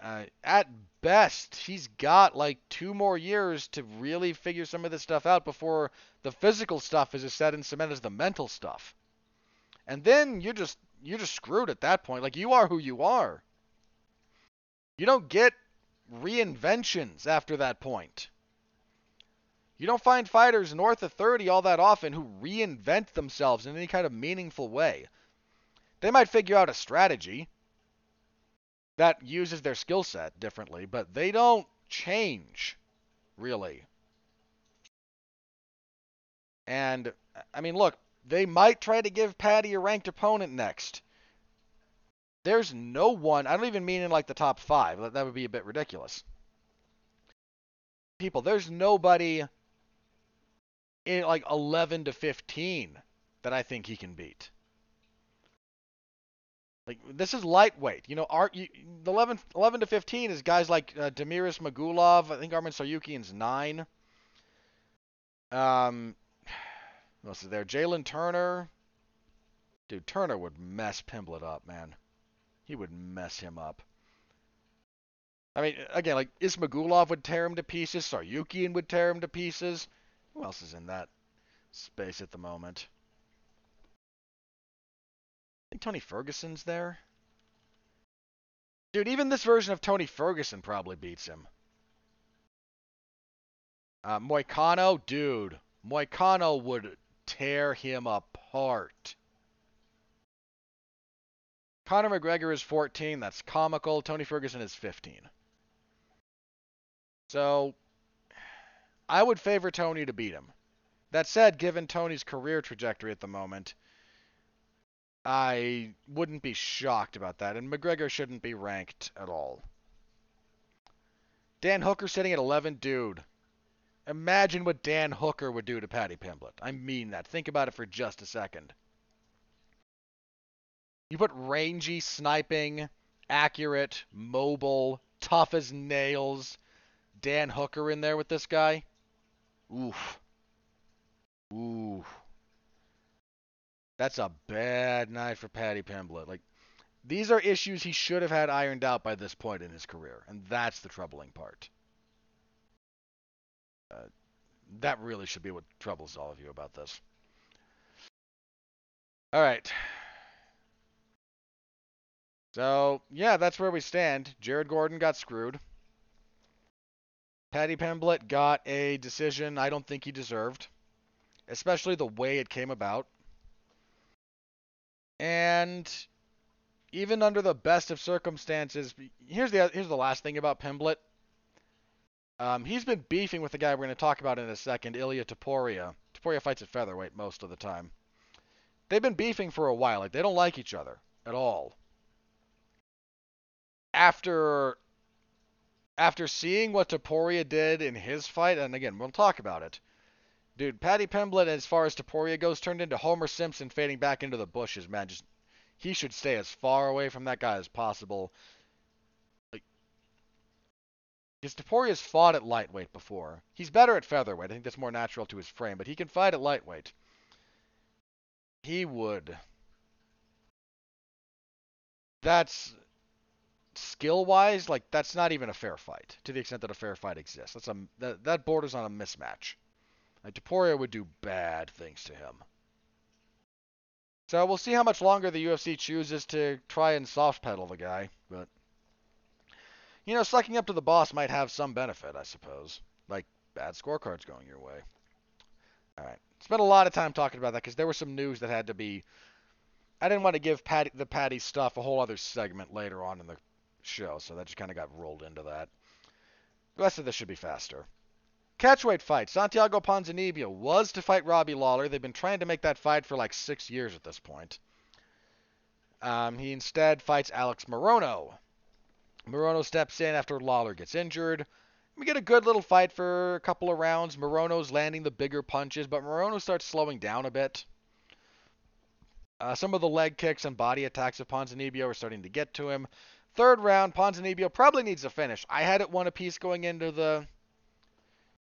Uh, at best, he's got like two more years to really figure some of this stuff out before the physical stuff is as set in cement as the mental stuff. And then you're just you're just screwed at that point. Like you are who you are. You don't get reinventions after that point. You don't find fighters north of 30 all that often who reinvent themselves in any kind of meaningful way. They might figure out a strategy that uses their skill set differently, but they don't change, really. And, I mean, look, they might try to give Paddy a ranked opponent next. There's no one, I don't even mean in like the top five, that would be a bit ridiculous. People, there's nobody in like 11 to 15 that I think he can beat. Like this is lightweight, you know. You, the 11, 11 to 15 is guys like uh, Damir Ismagulov. I think Arman Tsarukyan's nine. Um, [SIGHS] is there? Jalen Turner. Dude, Turner would mess Pimblett up, man. He would mess him up. I mean, again, like Ismagulov would tear him to pieces. Tsarukyan would tear him to pieces. Who else is in that space at the moment? I think Tony Ferguson's there. Dude, even this version of Tony Ferguson probably beats him. Uh, Moicano, dude. Moicano would tear him apart. Conor McGregor is 14. That's comical. Tony Ferguson is 15. So, I would favor Tony to beat him. That said, given Tony's career trajectory at the moment, I wouldn't be shocked about that. And McGregor shouldn't be ranked at all. Dan Hooker sitting at 11. Dude, imagine what Dan Hooker would do to Paddy Pimblett. I mean that. Think about it for just a second. You put rangy, sniping, accurate, mobile, tough as nails, Dan Hooker in there with this guy. Oof. Oof. That's a bad night for Paddy Pimblett. Like, these are issues he should have had ironed out by this point in his career, and that's the troubling part. Uh, that really should be what troubles all of you about this. All right. So, yeah, that's where we stand. Jared Gordon got screwed. Paddy Pimblett got a decision I don't think he deserved, especially the way it came about. And even under the best of circumstances, here's the here's the last thing about Pimblett. Um, he's been beefing with the guy we're going to talk about in a second, Ilia Topuria. Topuria fights at featherweight most of the time. They've been beefing for a while. Like they don't like each other at all. After after seeing what Topuria did in his fight, and again, we'll talk about it. Dude, Paddy Pimblett, as far as Topuria goes, turned into Homer Simpson fading back into the bushes, man. Just he should stay as far away from that guy as possible. Because Topuria's fought at lightweight before. He's better at featherweight. I think that's more natural to his frame, but he can fight at lightweight. He would. That's skill wise, like that's not even a fair fight to the extent that a fair fight exists. That's a that, that borders on a mismatch. Like would do bad things to him. So we'll see how much longer the UFC chooses to try and soft pedal the guy, but you know, sucking up to the boss might have some benefit, I suppose. Like bad scorecards going your way. All right. Spent a lot of time talking about that because there was some news that had to be. I didn't want to give Paddy, the Paddy stuff a whole other segment later on in the show, so that just kind of got rolled into that. The rest of this should be faster. Catchweight fight. Santiago Ponzinibbio was to fight Robbie Lawler. They've been trying to make that fight for like six years at this point. Um, he instead fights Alex Morono. Morono steps in after Lawler gets injured. We get a good little fight for a couple of rounds. Morono's landing the bigger punches, but Morono starts slowing down a bit. Uh, some of the leg kicks and body attacks of Ponzinibbio are starting to get to him. Third round, Ponzinibbio probably needs a finish. I had it one apiece going into the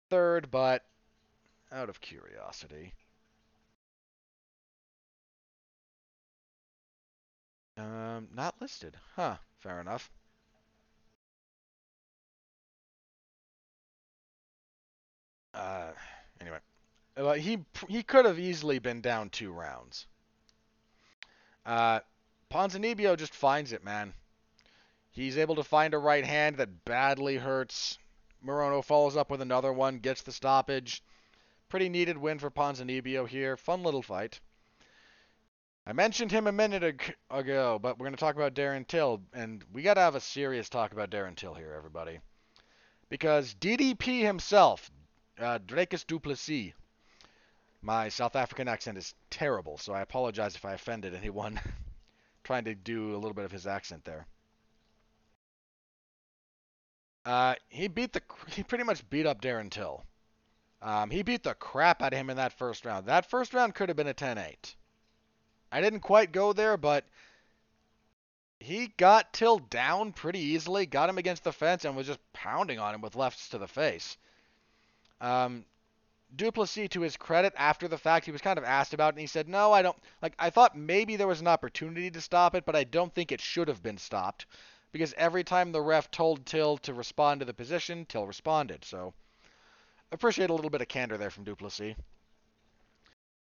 third, but out of curiosity. Um, not listed. Huh, fair enough. Uh, anyway, well, he he could have easily been down two rounds. Uh, Ponzinibbio just finds it, man. He's able to find a right hand that badly hurts. Morono follows up with another one, gets the stoppage. Pretty needed win for Ponzinibbio here. Fun little fight. I mentioned him a minute ago, but we're going to talk about Darren Till, and we got to have a serious talk about Darren Till here, everybody. Because DDP himself, uh, Dricus Du Plessis, my South African accent is terrible, so I apologize if I offended anyone [LAUGHS] trying to do a little bit of his accent there. Uh, he beat the he pretty much beat up Darren Till. Um, he beat the crap out of him in that first round. That first round could have been a 10-8. I didn't quite go there, but he got Till down pretty easily, got him against the fence, and was just pounding on him with lefts to the face. Um, Du Plessis, to his credit, after the fact, he was kind of asked about it, and he said, "No, I don't. Like, I thought maybe there was an opportunity to stop it, but I don't think it should have been stopped because every time the ref told Till to respond to the position, Till responded. So appreciate a little bit of candor there from Du Plessis.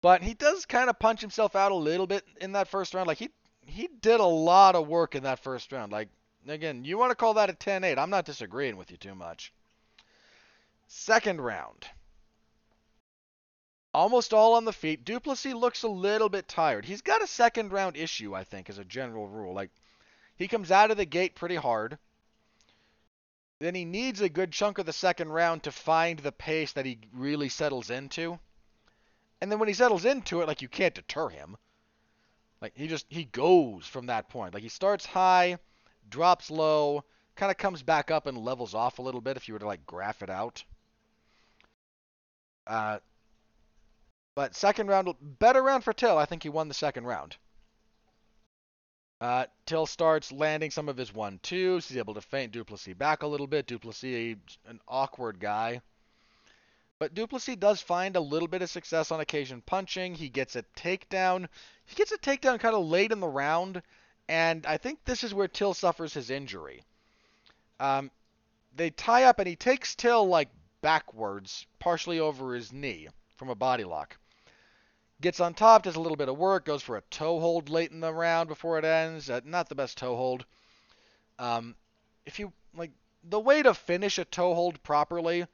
But he does kind of punch himself out a little bit in that first round. Like he he did a lot of work in that first round. Like again, you want to call that a 10-8. I'm not disagreeing with you too much. Second round. Almost all on the feet. Du Plessis looks a little bit tired. He's got a second round issue, I think, as a general rule. Like he comes out of the gate pretty hard. Then he needs a good chunk of the second round to find the pace that he really settles into. And then when he settles into it, like you can't deter him. Like he just he goes from that point. Like he starts high, drops low, kind of comes back up and levels off a little bit if you were to like graph it out. Uh, but second round, better round for Till. I think he won the second round. Uh, Till starts landing some of his one twos. He's able to feint Du Plessis back a little bit. Du Plessis, an awkward guy. But Du Plessis does find a little bit of success on occasion punching. He gets a takedown. He gets a takedown kind of late in the round, And I think this is where Till suffers his injury. Um, they tie up, and he takes Till like backwards, partially over his knee from a body lock. Gets on top, does a little bit of work, goes for a toe hold late in the round before it ends. Uh, not the best toe hold. Um, if you like the way to finish a toe hold properly,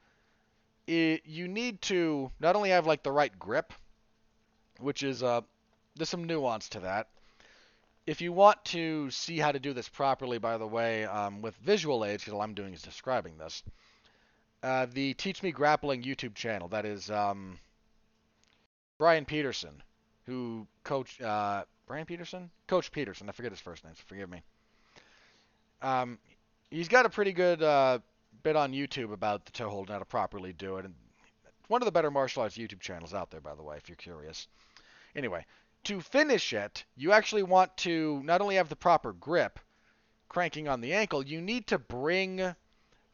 it, you need to not only have like the right grip, which is uh, there's some nuance to that. If you want to see how to do this properly, by the way, um, with visual aids, because all I'm doing is describing this, uh, the Teach Me Grappling YouTube channel, that is um, Brian Peterson, who coach uh, Brian Peterson, Coach Peterson. I forget his first name. So forgive me. Um, he's got a pretty good uh, bit on YouTube about the toe hold and how to properly do it, and one of the better martial arts YouTube channels out there, by the way, if you're curious. Anyway, to finish it, you actually want to not only have the proper grip, cranking on the ankle, you need to bring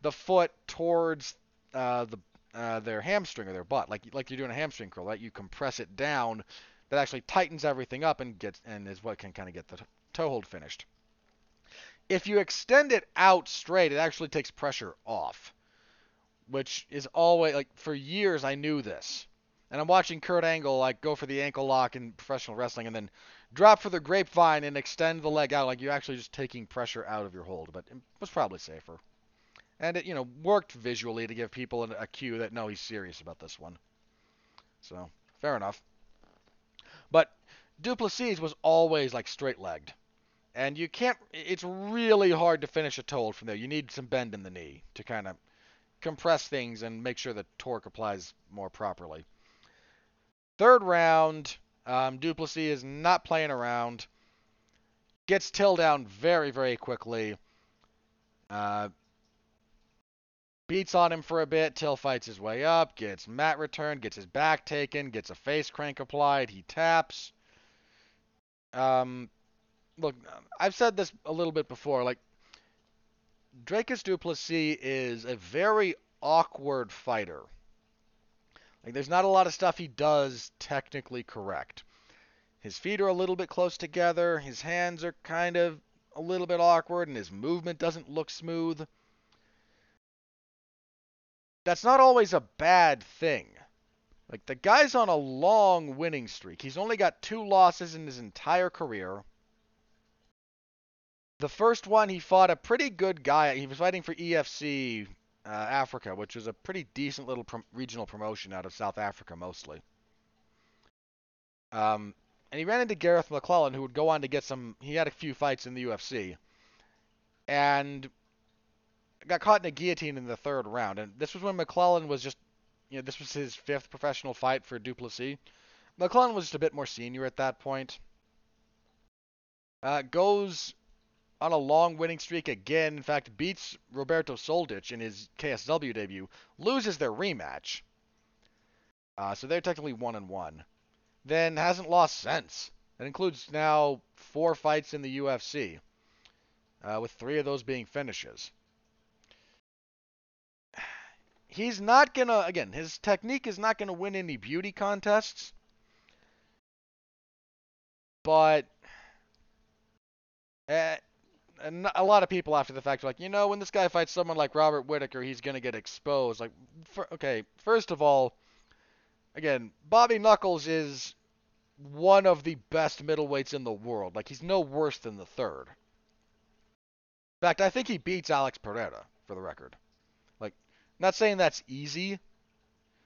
the foot towards uh, the uh, their hamstring or their butt, like like you're doing a hamstring curl, right? You compress it down, that actually tightens everything up and gets and is what can kind of get the toe hold finished. If you extend it out straight, it actually takes pressure off, which is always like for years I knew this. And I'm watching Kurt Angle like go for the ankle lock in professional wrestling and then drop for the grapevine and extend the leg out like you're actually just taking pressure out of your hold, but it was probably safer and it you know worked visually to give people a cue that no, he's serious about this one. So fair enough. But Du Plessis was always like straight legged, and you can't. It's really hard to finish a toe from there. You need some bend in the knee to kind of compress things and make sure the torque applies more properly. Third round, um, Du Plessis is not playing around. Gets Till down very, very quickly. Uh, beats on him for a bit. Till fights his way up, gets mat returned, gets his back taken, gets a face crank applied. He taps. Um, look, I've said this a little bit before. Like, Dricus Du Plessis is a very awkward fighter. Like, there's not a lot of stuff he does technically correct. His feet are a little bit close together. His hands are kind of a little bit awkward, and his movement doesn't look smooth that's not always a bad thing. Like the guy's on a long winning streak. He's only got two losses in his entire career. The first one, he fought a pretty good guy. He was fighting for EFC uh, Africa, which was a pretty decent little pro- regional promotion out of South Africa mostly. Um, and he ran into Garreth McLellan, who would go on to get some. He had a few fights in the UFC, and got caught in a guillotine in the third round, and this was when McLellan was just, you know, this was his fifth professional fight for Du Plessis. McLellan was just a bit more senior at that point. Uh, goes on a long winning streak again. In fact, beats Roberto Soldic in his KSW debut. Loses their rematch. Uh, so they're technically one and one. Then hasn't lost since. That includes now four fights in the UFC, uh, with three of those being finishes he's not gonna again his technique is not gonna win any beauty contests. But uh, a lot of people after the fact are like you know when this guy fights someone like robert whitaker he's gonna get exposed. Like for, okay first of all again bobby knuckles is one of the best middleweights in the world. Like he's no worse than the third. In fact i think he beats alex pereira for the record not saying that's easy,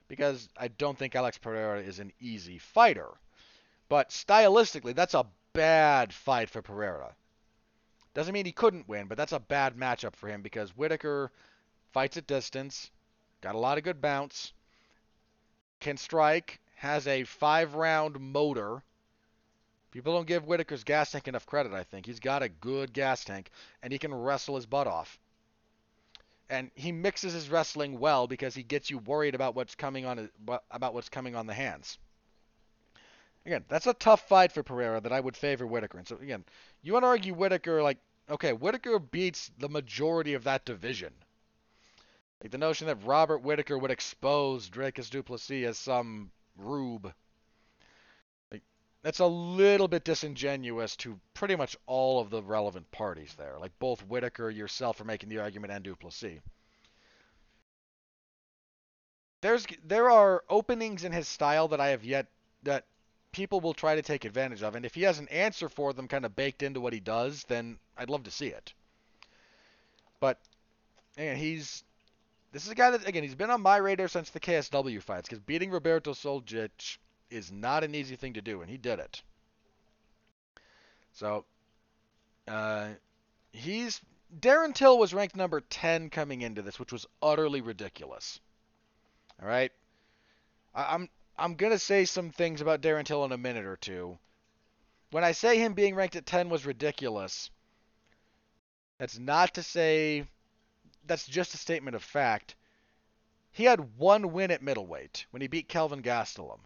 because I don't think Alex Pereira is an easy fighter. But stylistically, that's a bad fight for Pereira. Doesn't mean he couldn't win, but that's a bad matchup for him because Whitaker fights at distance, got a lot of good bounce, can strike, has a five round motor. People don't give Whitaker's gas tank enough credit, I think. He's got a good gas tank, and he can wrestle his butt off and he mixes his wrestling well because he gets you worried about what's coming on about what's coming on the hands. Again, that's a tough fight for Pereira that I would favor Whitaker. And so again, you want to argue Whitaker like okay, Whitaker beats the majority of that division. Like the notion that Robert Whitaker would expose Dricus Du Plessis as some rube. That's a little bit disingenuous to pretty much all of the relevant parties there. Like both Whitaker, yourself are making the argument, and Du Plessis. There's there are openings in his style that I have yet that people will try to take advantage of, and if he has an answer for them, kind of baked into what he does, then I'd love to see it. But again, he's this is a guy that again he's been on my radar since the KSW fights because beating Roberto Soldic is not an easy thing to do, and he did it. So, uh, he's Darren Till was ranked number 10 coming into this, which was utterly ridiculous. All right, I, I'm I'm gonna say some things about Darren Till in a minute or two. When I say him being ranked at 10 was ridiculous, that's not to say that's just a statement of fact. He had one win at middleweight when he beat Kelvin Gastelum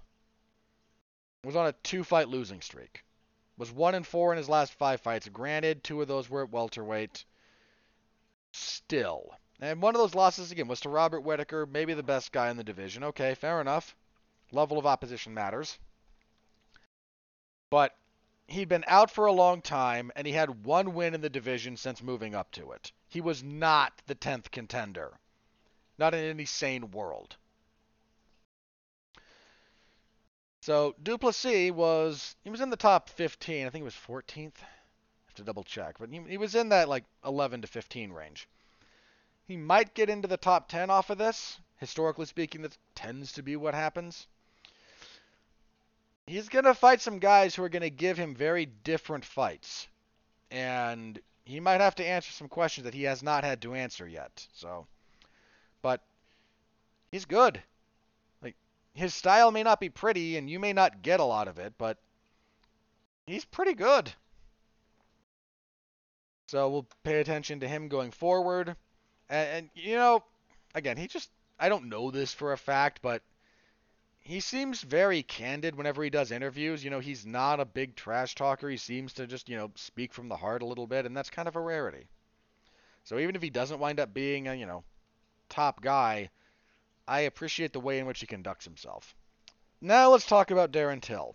was on a two fight losing streak. Was one and four in his last five fights. Granted, two of those were at welterweight. Still. And one of those losses again was to Robert Whitaker, maybe the best guy in the division. Okay, fair enough. Level of opposition matters. But he'd been out for a long time and he had one win in the division since moving up to it. He was not the 10th contender. Not in any sane world. So Du Plessis was he was in the top 15. I think it was 14th. I have to double check, but he, he was in that like 11 to 15 range. He might get into the top 10 off of this. Historically speaking, that tends to be what happens. He's going to fight some guys who are going to give him very different fights. And he might have to answer some questions that he has not had to answer yet. So, but he's good his style may not be pretty and you may not get a lot of it, but he's pretty good. So we'll pay attention to him going forward. And, and, you know, again, he just I don't know this for a fact, but he seems very candid whenever he does interviews. You know, he's not a big trash talker. He seems to just, you know, speak from the heart a little bit, and that's kind of a rarity. So even if he doesn't wind up being a, you know, top guy, I appreciate the way in which he conducts himself. Now let's talk about Darren Till.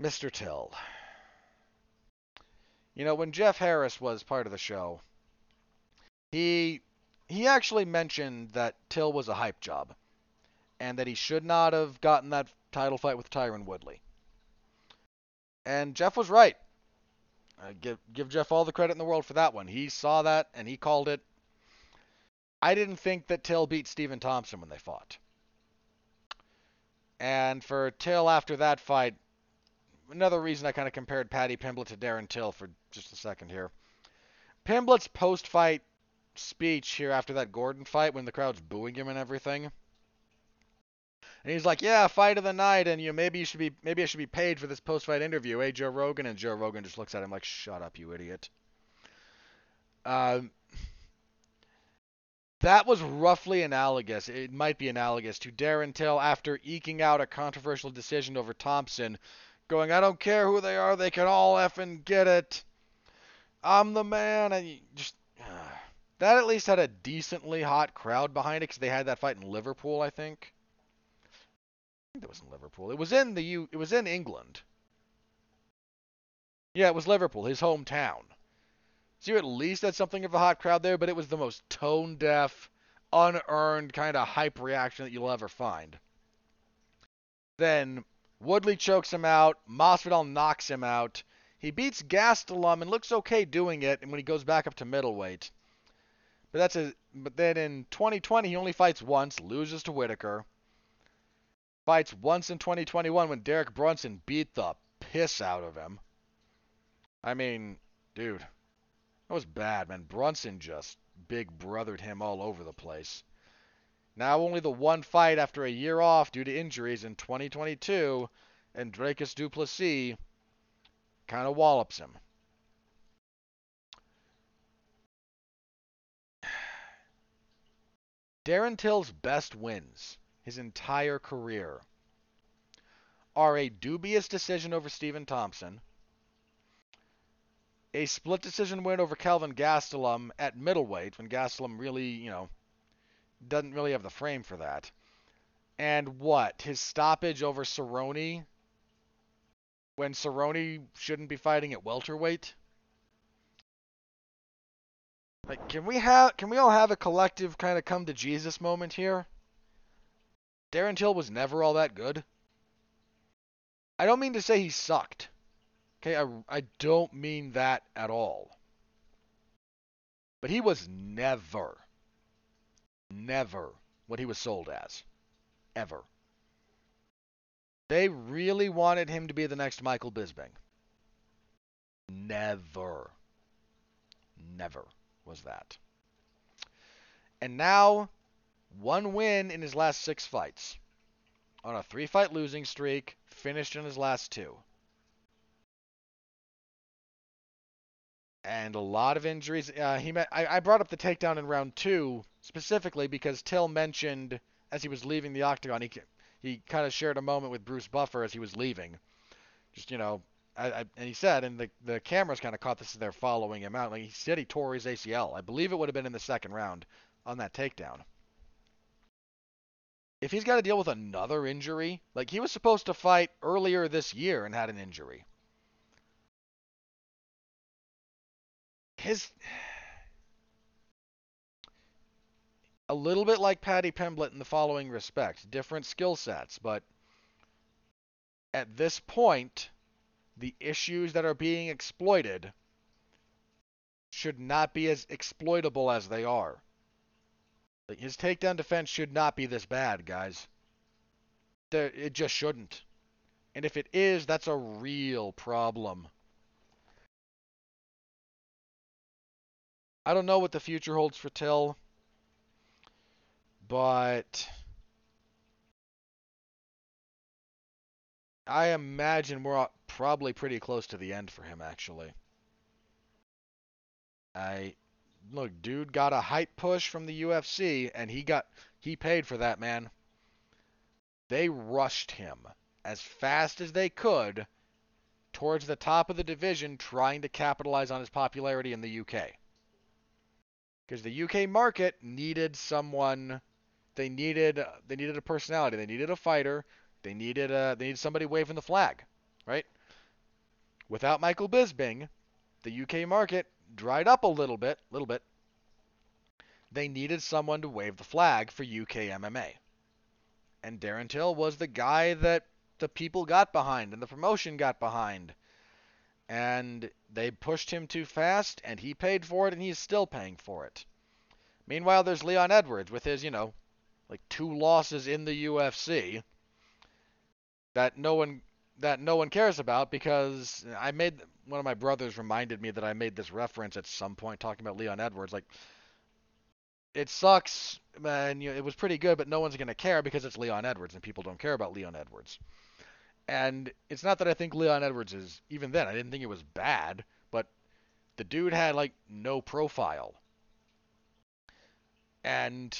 Mr. Till. You know, when Jeff Harris was part of the show, he he actually mentioned that Till was a hype job and that he should not have gotten that title fight with Tyron Woodley. And Jeff was right. I give give Jeff all the credit in the world for that one. He saw that and he called it I didn't think that Till beat Stephen Thompson when they fought. And for Till after that fight, another reason I kind of compared Paddy Pimblett to Darren Till for just a second here. Pimblett's post fight speech here after that Gordon fight when the crowd's booing him and everything. And he's like, "Yeah, fight of the night, and you maybe you should be, maybe I should be paid for this post-fight interview." Hey, Joe Rogan, and Joe Rogan just looks at him like, "Shut up, you idiot." Um, that was roughly analogous. It might be analogous to Darren Till after eking out a controversial decision over Thompson, going, I don't care who they are, they can all effing get it. I'm the man. And just. Uh, [SIGHS] that at least had a decently hot crowd behind it because they had that fight in Liverpool, I think. I think it was in Liverpool. It was in the U. It was in England. Yeah, it was Liverpool, his hometown. So you at least had something of a hot crowd there, but it was the most tone deaf, unearned kind of hype reaction that you'll ever find. Then Woodley chokes him out. Masvidal knocks him out. He beats Gastelum and looks okay doing it. And when he goes back up to middleweight, but that's a. But then in 2020 he only fights once, loses to Whitaker. Fights once in 2021 when Derek Brunson beat the piss out of him. I mean, dude, that was bad, man. Brunson just big brothered him all over the place. Now only the one fight after a year off due to injuries in 2022, and Dricus Du Plessis kind of wallops him. [SIGHS] Darren Till's best wins his entire career are a dubious decision over Stephen Thompson, a split decision win over Kelvin Gastelum at middleweight when Gastelum really, you know, doesn't really have the frame for that. And what? His stoppage over Cerrone when Cerrone shouldn't be fighting at welterweight? Like, can we have, can we all have a collective kind of come to Jesus moment here? Darren Till was never all that good. I don't mean to say he sucked. Okay, I, I don't mean that at all. But he was never, never what he was sold as. Ever. They really wanted him to be the next Michael Bisping. Never. Never was that. And now, one win in his last six fights. On a three fight losing streak, finished in his last two. And a lot of injuries. Uh, he met, I, I brought up the takedown in round two specifically because Till mentioned as he was leaving the octagon, he he kind of shared a moment with Bruce Buffer as he was leaving. Just you know, I, I, and he said, and the the cameras kind of caught this as they're following him out. Like he said, he tore his ACL. I believe it would have been in the second round on that takedown. If he's got to deal with another injury, like he was supposed to fight earlier this year and had an injury. His a little bit like Paddy Pimblett in the following respect different skill sets, but at this point, the issues that are being exploited should not be as exploitable as they are. His takedown defense should not be this bad, guys. It just shouldn't. And if it is, that's a real problem. I don't know what the future holds for Till but I imagine we're probably pretty close to the end for him, actually. I look, dude got a hype push from the UFC, and he got he paid for that, man. They rushed him as fast as they could towards the top of the division, trying to capitalize on his popularity in the UK. Because the UK market needed someone they needed they needed a personality. They needed a fighter. They needed a they needed somebody waving the flag, right? Without Michael Bisping, the UK market dried up a little bit, little bit. They needed someone to wave the flag for UK MMA. And Darren Till was the guy that the people got behind and the promotion got behind. And they pushed him too fast and he paid for it and he's still paying for it. Meanwhile, there's Leon Edwards with his, you know, like two losses in the UFC that no one that no one cares about because I made one of my brothers reminded me that I made this reference at some point talking about Leon Edwards like it sucks and you know, it was pretty good but no one's going to care because it's Leon Edwards and people don't care about Leon Edwards. And it's not that I think Leon Edwards is even then I didn't think it was bad, but the dude had like no profile. And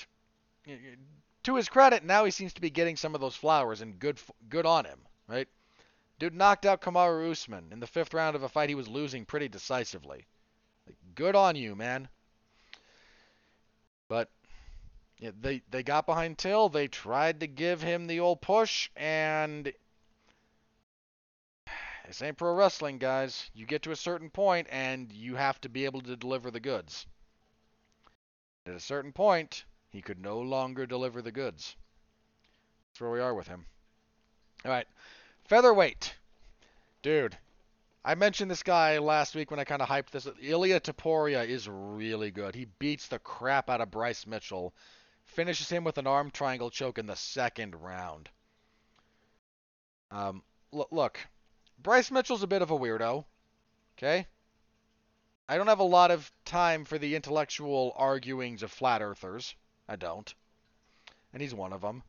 to his credit, now he seems to be getting some of those flowers, and good good on him, right? Dude knocked out Kamaru Usman in the fifth round of a fight he was losing pretty decisively. Like, good on you, man. But yeah, they they got behind Till. They tried to give him the old push, and this ain't pro wrestling, guys. You get to a certain point, and you have to be able to deliver the goods. At a certain point, he could no longer deliver the goods. That's where we are with him. All right. Featherweight. Dude, I mentioned this guy last week when I kind of hyped this. Ilia Topuria is really good. He beats the crap out of Bryce Mitchell, finishes him with an arm triangle choke in the second round. Um, look, Bryce Mitchell's a bit of a weirdo. Okay? I don't have a lot of time for the intellectual arguings of flat earthers. I don't. And he's one of them.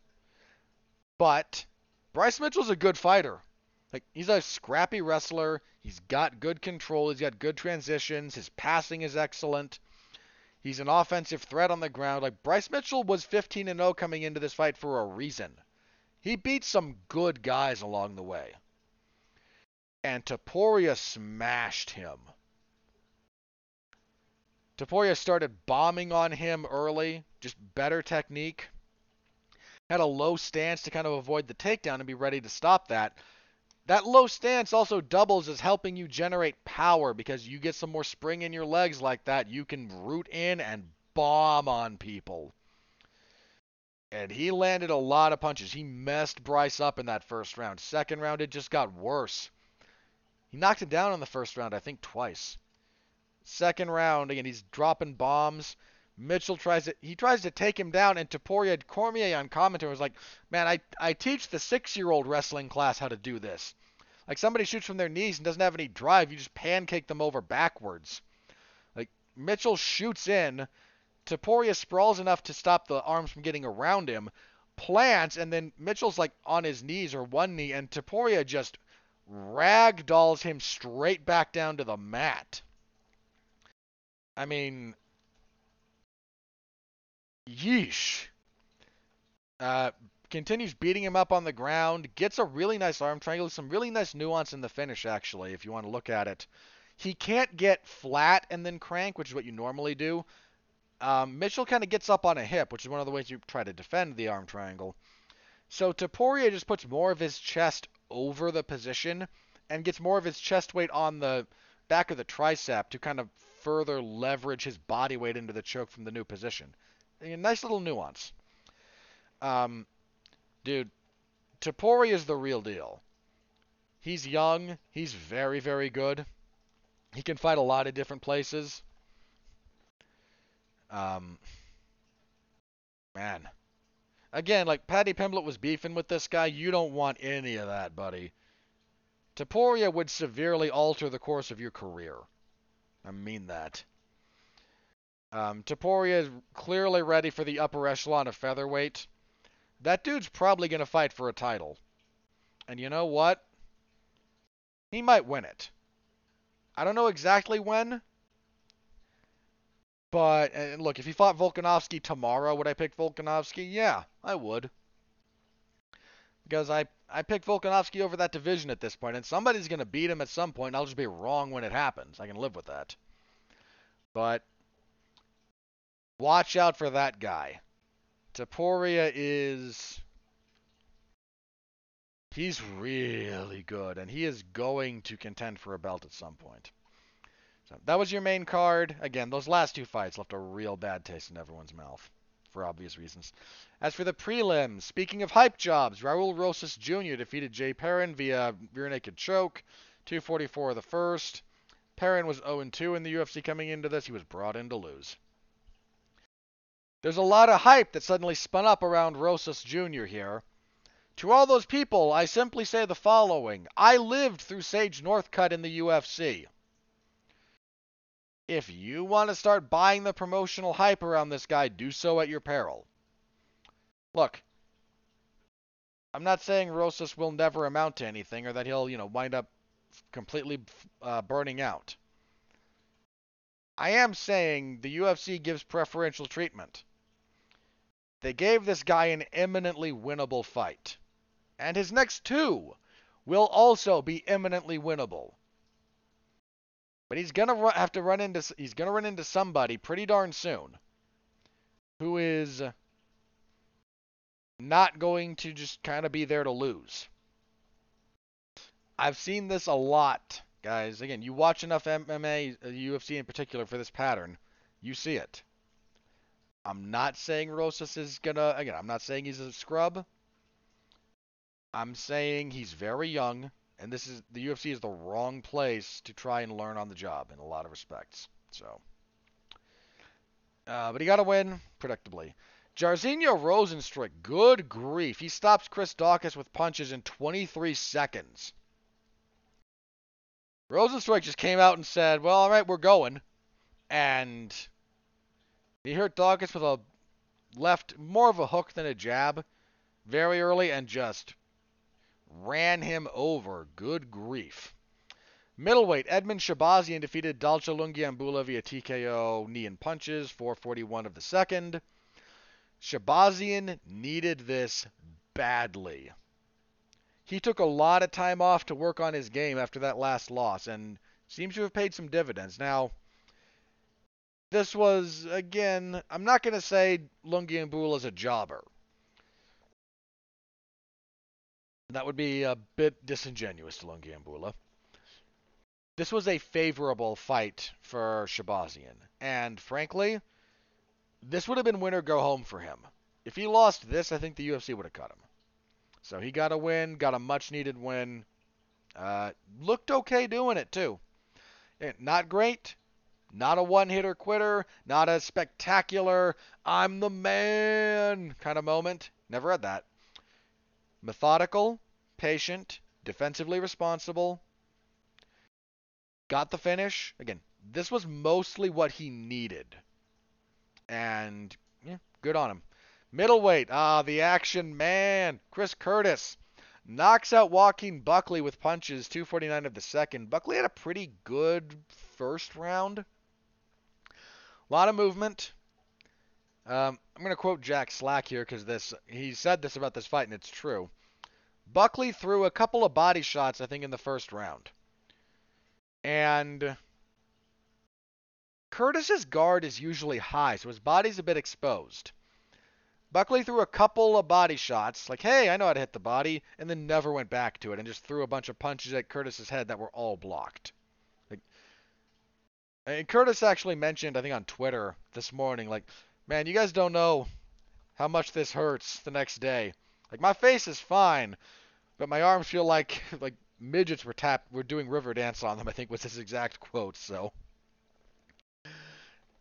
But Bryce Mitchell's a good fighter. Like he's a scrappy wrestler. He's got good control. He's got good transitions. His passing is excellent. He's an offensive threat on the ground. Like Bryce Mitchell was 15 and 0 coming into this fight for a reason. He beat some good guys along the way. And Topuria smashed him. Topuria started bombing on him early, just better technique. had a low stance to kind of avoid the takedown and be ready to stop that. That low stance also doubles as helping you generate power because you get some more spring in your legs like that. You can root in and bomb on people. And he landed a lot of punches. He messed Bryce up in that first round. Second round, it just got worse. He knocked him down in the first round, I think twice. Second round, again, he's dropping bombs. Mitchell tries to he tries to take him down, and Topuria Cormier on commentary was like, "Man, I I teach the six-year-old wrestling class how to do this. Like somebody shoots from their knees and doesn't have any drive, you just pancake them over backwards. Like Mitchell shoots in, Topuria sprawls enough to stop the arms from getting around him, plants, and then Mitchell's like on his knees or one knee, and Topuria just ragdolls him straight back down to the mat. I mean, Yeesh. Uh, continues beating him up on the ground. Gets a really nice arm triangle. Some really nice nuance in the finish, actually, if you want to look at it. He can't get flat and then crank, which is what you normally do. Um, Mitchell kind of gets up on a hip, which is one of the ways you try to defend the arm triangle. So Topuria just puts more of his chest over the position and gets more of his chest weight on the back of the tricep to kind of further leverage his body weight into the choke from the new position a nice little nuance. Um, dude, Topuria is the real deal. He's young. He's very, very good. He can fight a lot of different places. Um, man. Again, like Paddy Pimblett was beefing with this guy. You don't want any of that, buddy. Topuria would severely alter the course of your career. I mean that. Um, Topuria is clearly ready for the upper echelon of featherweight. That dude's probably going to fight for a title. And you know what? He might win it. I don't know exactly when. But, and look, if he fought Volkanovski tomorrow, would I pick Volkanovski? Yeah, I would. Because I, I picked Volkanovski over that division at this point, and somebody's going to beat him at some point, and I'll just be wrong when it happens. I can live with that. But Watch out for that guy. Topuria is. He's really good, and he is going to contend for a belt at some point. So that was your main card. Again, those last two fights left a real bad taste in everyone's mouth, for obvious reasons. As for the prelims, speaking of hype jobs, Raul Rosas Jr. defeated Jay Perrin via rear naked choke, 244 the first. Perrin was 0-2 in the UFC coming into this. He was brought in to lose. There's a lot of hype that suddenly spun up around Rosas Jr. here. To all those people, I simply say the following. I lived through Sage Northcutt in the UFC. If you want to start buying the promotional hype around this guy, do so at your peril. Look, I'm not saying Rosas will never amount to anything or that he'll, you know, wind up completely uh, burning out. I am saying the UFC gives preferential treatment. They gave this guy an eminently winnable fight. And his next two will also be eminently winnable. But he's gonna ru- have to run into he's gonna run into somebody pretty darn soon who is not going to just kind of be there to lose. I've seen this a lot, guys. Again, you watch enough MMA, UFC uh, in particular, for this pattern, you see it. I'm not saying Rosas is gonna again, I'm not saying he's a scrub. I'm saying he's very young, and this is the UFC is the wrong place to try and learn on the job in a lot of respects. So uh, but he got a win, predictably. Jairzinho Rozenstruik, good grief. He stops Chris Daukaus with punches in 23 seconds. Rozenstruik just came out and said, well, all right, we're going. And he hurt Daukaus with a left, more of a hook than a jab, very early and just ran him over. Good grief. Middleweight, Edmen Shahbazyan defeated Dalcha Lungiambula via TKO knee and punches, 441 of the second. Shahbazyan needed this badly. He took a lot of time off to work on his game after that last loss and seems to have paid some dividends. Now, this was, again, I'm not going to say Lungiambula is a jobber. That would be a bit disingenuous to Lungiambula. This was a favorable fight for Shahbazyan, and frankly, this would have been win or go home for him. If he lost this, I think the UFC would have cut him. So he got a win, got a much needed win. Uh, looked okay doing it too. Eh, not great, not a one hitter quitter, not a spectacular, I'm the man kind of moment. Never had that. Methodical, patient, defensively responsible. Got the finish. Again, this was mostly what he needed. And yeah, good on him. Middleweight, ah, the action man, Chris Curtis knocks out Joaquin Buckley with punches, 249 of the second. Buckley had a pretty good first round. A lot of movement. Um, I'm going to quote Jack Slack here because this he said this about this fight and it's true. Buckley threw a couple of body shots, I think, in the first round. And Curtis's guard is usually high, so his body's a bit exposed. Buckley threw a couple of body shots, like, hey, I know how to hit the body, and then never went back to it and just threw a bunch of punches at Curtis's head that were all blocked. Like, and Curtis actually mentioned, I think on Twitter this morning, like, man, you guys don't know how much this hurts the next day. Like, my face is fine, but my arms feel like [LAUGHS] like midgets were tapped, were doing river dance on them. I think was his exact quote. So,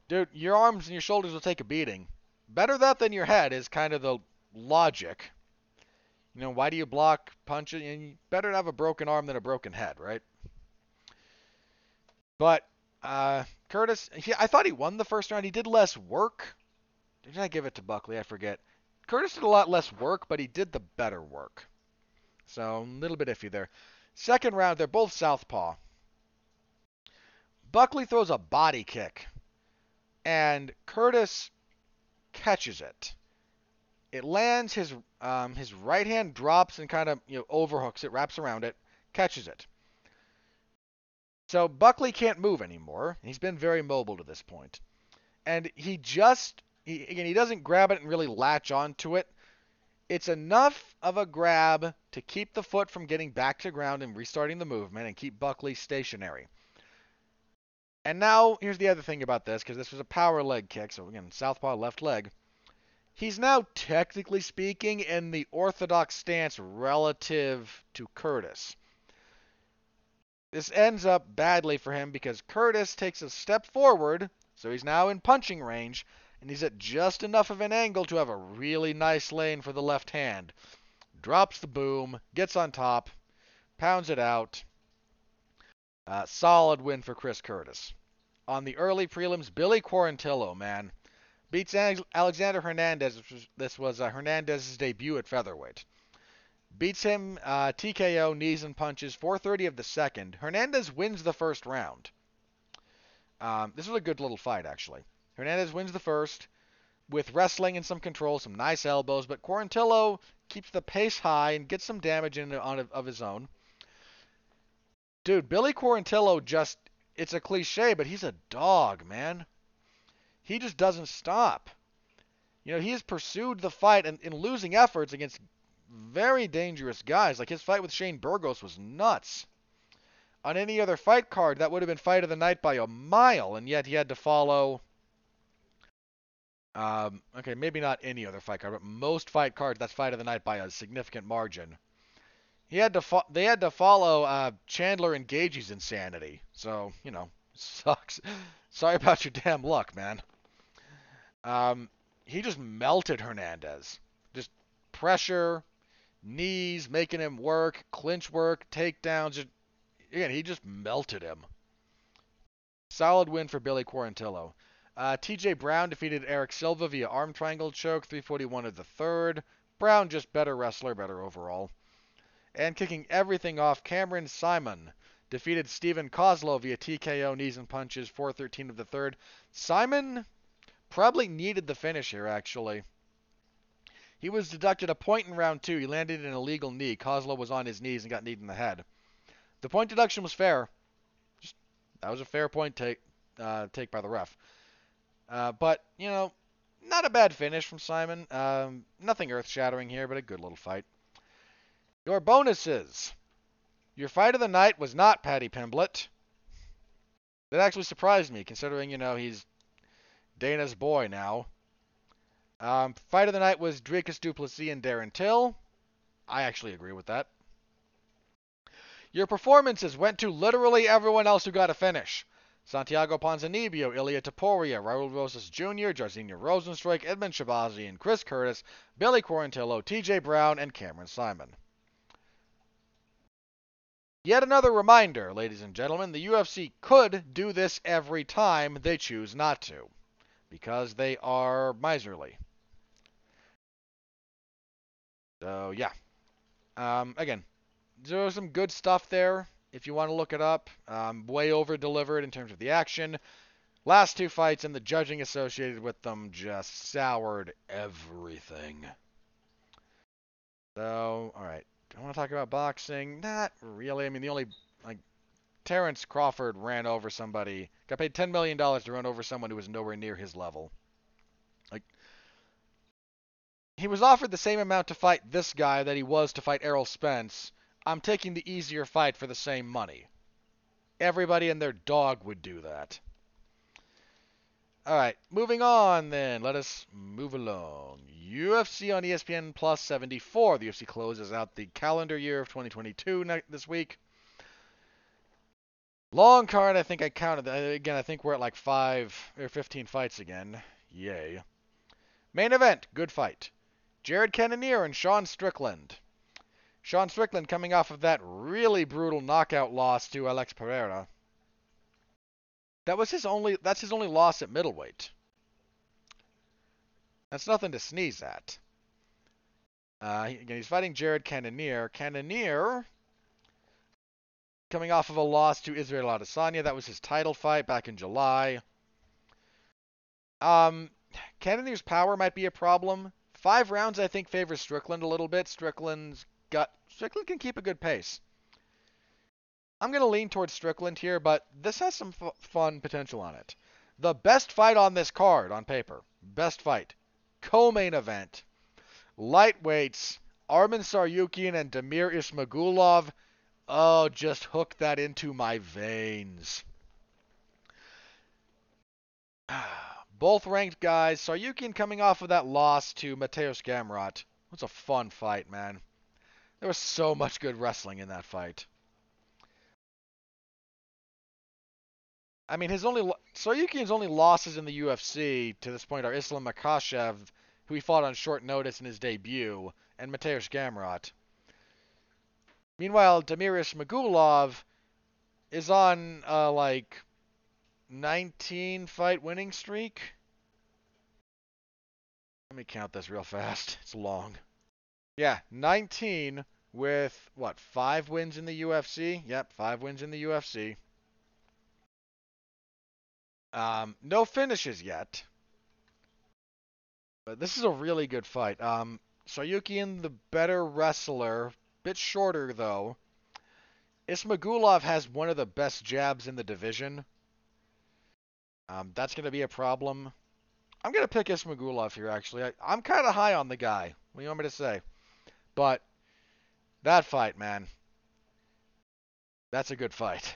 dude, your arms and your shoulders will take a beating better that than your head is kind of the logic. You know, why do you block punches? And better to have a broken arm than a broken head, right? But uh, Curtis, he, I thought he won the first round. He did less work. Did I give it to Buckley? I forget. Curtis did a lot less work, but he did the better work. So a little bit iffy there. Second round, they're both southpaw. Buckley throws a body kick, and Curtis catches it. It lands. His um, his right hand drops and kind of you know overhooks it, wraps around it, catches it. So Buckley can't move anymore. He's been very mobile to this point. point, and he just he, again he doesn't grab it and really latch onto it. It's enough of a grab to keep the foot from getting back to ground and restarting the movement and keep Buckley stationary. And now, here's the other thing about this, because this was a power leg kick, so again, southpaw left leg. He's now, technically speaking, in the orthodox stance relative to Curtis. This ends up badly for him because Curtis takes a step forward, so he's now in punching range, and he's at just enough of an angle to have a really nice lane for the left hand. Drops the boom, gets on top, pounds it out. Uh, solid win for Chris Curtis. On the early prelims, Billy Quarantillo, man, beats Alexander Hernandez. This was uh, Hernandez's debut at featherweight. Beats him uh, TKO, knees and punches, 430 of the second. Hernandez wins the first round. Um, this was a good little fight, actually. Hernandez wins the first with wrestling and some control, some nice elbows, but Quarantillo keeps the pace high and gets some damage in on of his own. Dude, Billy Quarantillo just it's a cliche, but he's a dog, man. He just doesn't stop. You know, he has pursued the fight and in losing efforts against very dangerous guys. Like his fight with Shane Burgos was nuts. On any other fight card, that would have been fight of the night by a mile, and yet he had to follow. Um, okay, maybe not any other fight card, but most fight cards, that's fight of the night by a significant margin. He had to fo- they had to follow uh, Chandler and Gaethje's insanity. So you know, [LAUGHS] sucks. Sorry about your damn luck, man. Um, he just melted Hernandez. Just pressure, knees, making him work, clinch work, takedowns. Just, again, he just melted him. Solid win for Billy Quarantillo. Uh, TJ Brown defeated Eric Silva via arm triangle choke, 341 of the third. Brown just better wrestler, better overall and kicking everything off, Cameron Simon defeated Steven Koslow via TKO knees and punches, 413 of the third. Simon probably needed the finish here, actually. He was deducted a point in round two. He landed an illegal knee. Koslow was on his knees and got kneed in the head. The point deduction was fair. Just, that was a fair point take, uh, take by the ref. Uh, but, you know, not a bad finish from Simon. Um, nothing earth shattering here, but a good little fight. Your bonuses. Your fight of the night was not Paddy Pimblett. That actually surprised me, considering, you know, he's Dana's boy now. Um, fight of the night was Dricus du Plessis and Darren Till. I actually agree with that. Your performances went to literally everyone else who got a finish. Santiago Ponzinibbio, Ilia Topuria, Raul Rosas Jr., Jairzinho Rozenstruik, Edmen Shahbazyan, Chris Curtis, Billy Quarantillo, TJ Brown, and Cameron Simon. Yet another reminder, ladies and gentlemen, the UFC could do this every time they choose not to, because they are miserly. So, yeah. Um, again, there was some good stuff there if you want to look it up. Um, way over delivered in terms of the action. Last two fights and the judging associated with them just soured everything. So, alright. Do I want to talk about boxing? Not really. I mean, the only, like, Terrence Crawford ran over somebody, got paid $10 million to run over someone who was nowhere near his level. Like, he was offered the same amount to fight this guy that he was to fight Errol Spence. I'm taking the easier fight for the same money. Everybody and their dog would do that. All right, moving on then. Let us move along. UFC on ESPN Plus 74. The UFC closes out the calendar year of 2022 this week. Long card, I think I counted. Again, I think we're at like 5 or 15 fights again. Yay. Main event, good fight. Jared Cannonier and Sean Strickland. Sean Strickland coming off of that really brutal knockout loss to Alex Pereira. That was his only that's his only loss at middleweight. That's nothing to sneeze at. Uh, again, he's fighting Jared Cannonier. Cannonier coming off of a loss to Israel Adesanya. That was his title fight back in July. Um, Cannonier's power might be a problem. Five rounds, I think, favors Strickland a little bit. Strickland's got Strickland can keep a good pace. I'm going to lean towards Strickland here, but this has some f- fun potential on it. The best fight on this card on paper, best fight, co-main event, lightweights, Arman Tsarukyan and Damir Ismagulov. Oh, just hook that into my veins. [SIGHS] Both ranked guys. Tsarukyan coming off of that loss to Mateusz Gamrot. What's a fun fight, man. There was so much good wrestling in that fight. I mean, his only Tsarukyan's only losses in the UFC to this point are Islam Makhachev, who he fought on short notice in his debut, and Mateusz Gamrot. Meanwhile, Damir Magulov is on uh, like 19 fight winning streak. Let me count this real fast. [LAUGHS] It's long. Yeah, 19 with what? 5 wins in the UFC? Yep, 5 wins in the UFC. Um, no finishes yet. But this is a really good fight. Um, the better wrestler, bit shorter though. Ismagulov has one of the best jabs in the division. Um, that's going to be a problem. I'm going to pick Ismagulov here, actually. I, I'm kind of high on the guy. What do you want me to say? But that fight, man. That's a good fight.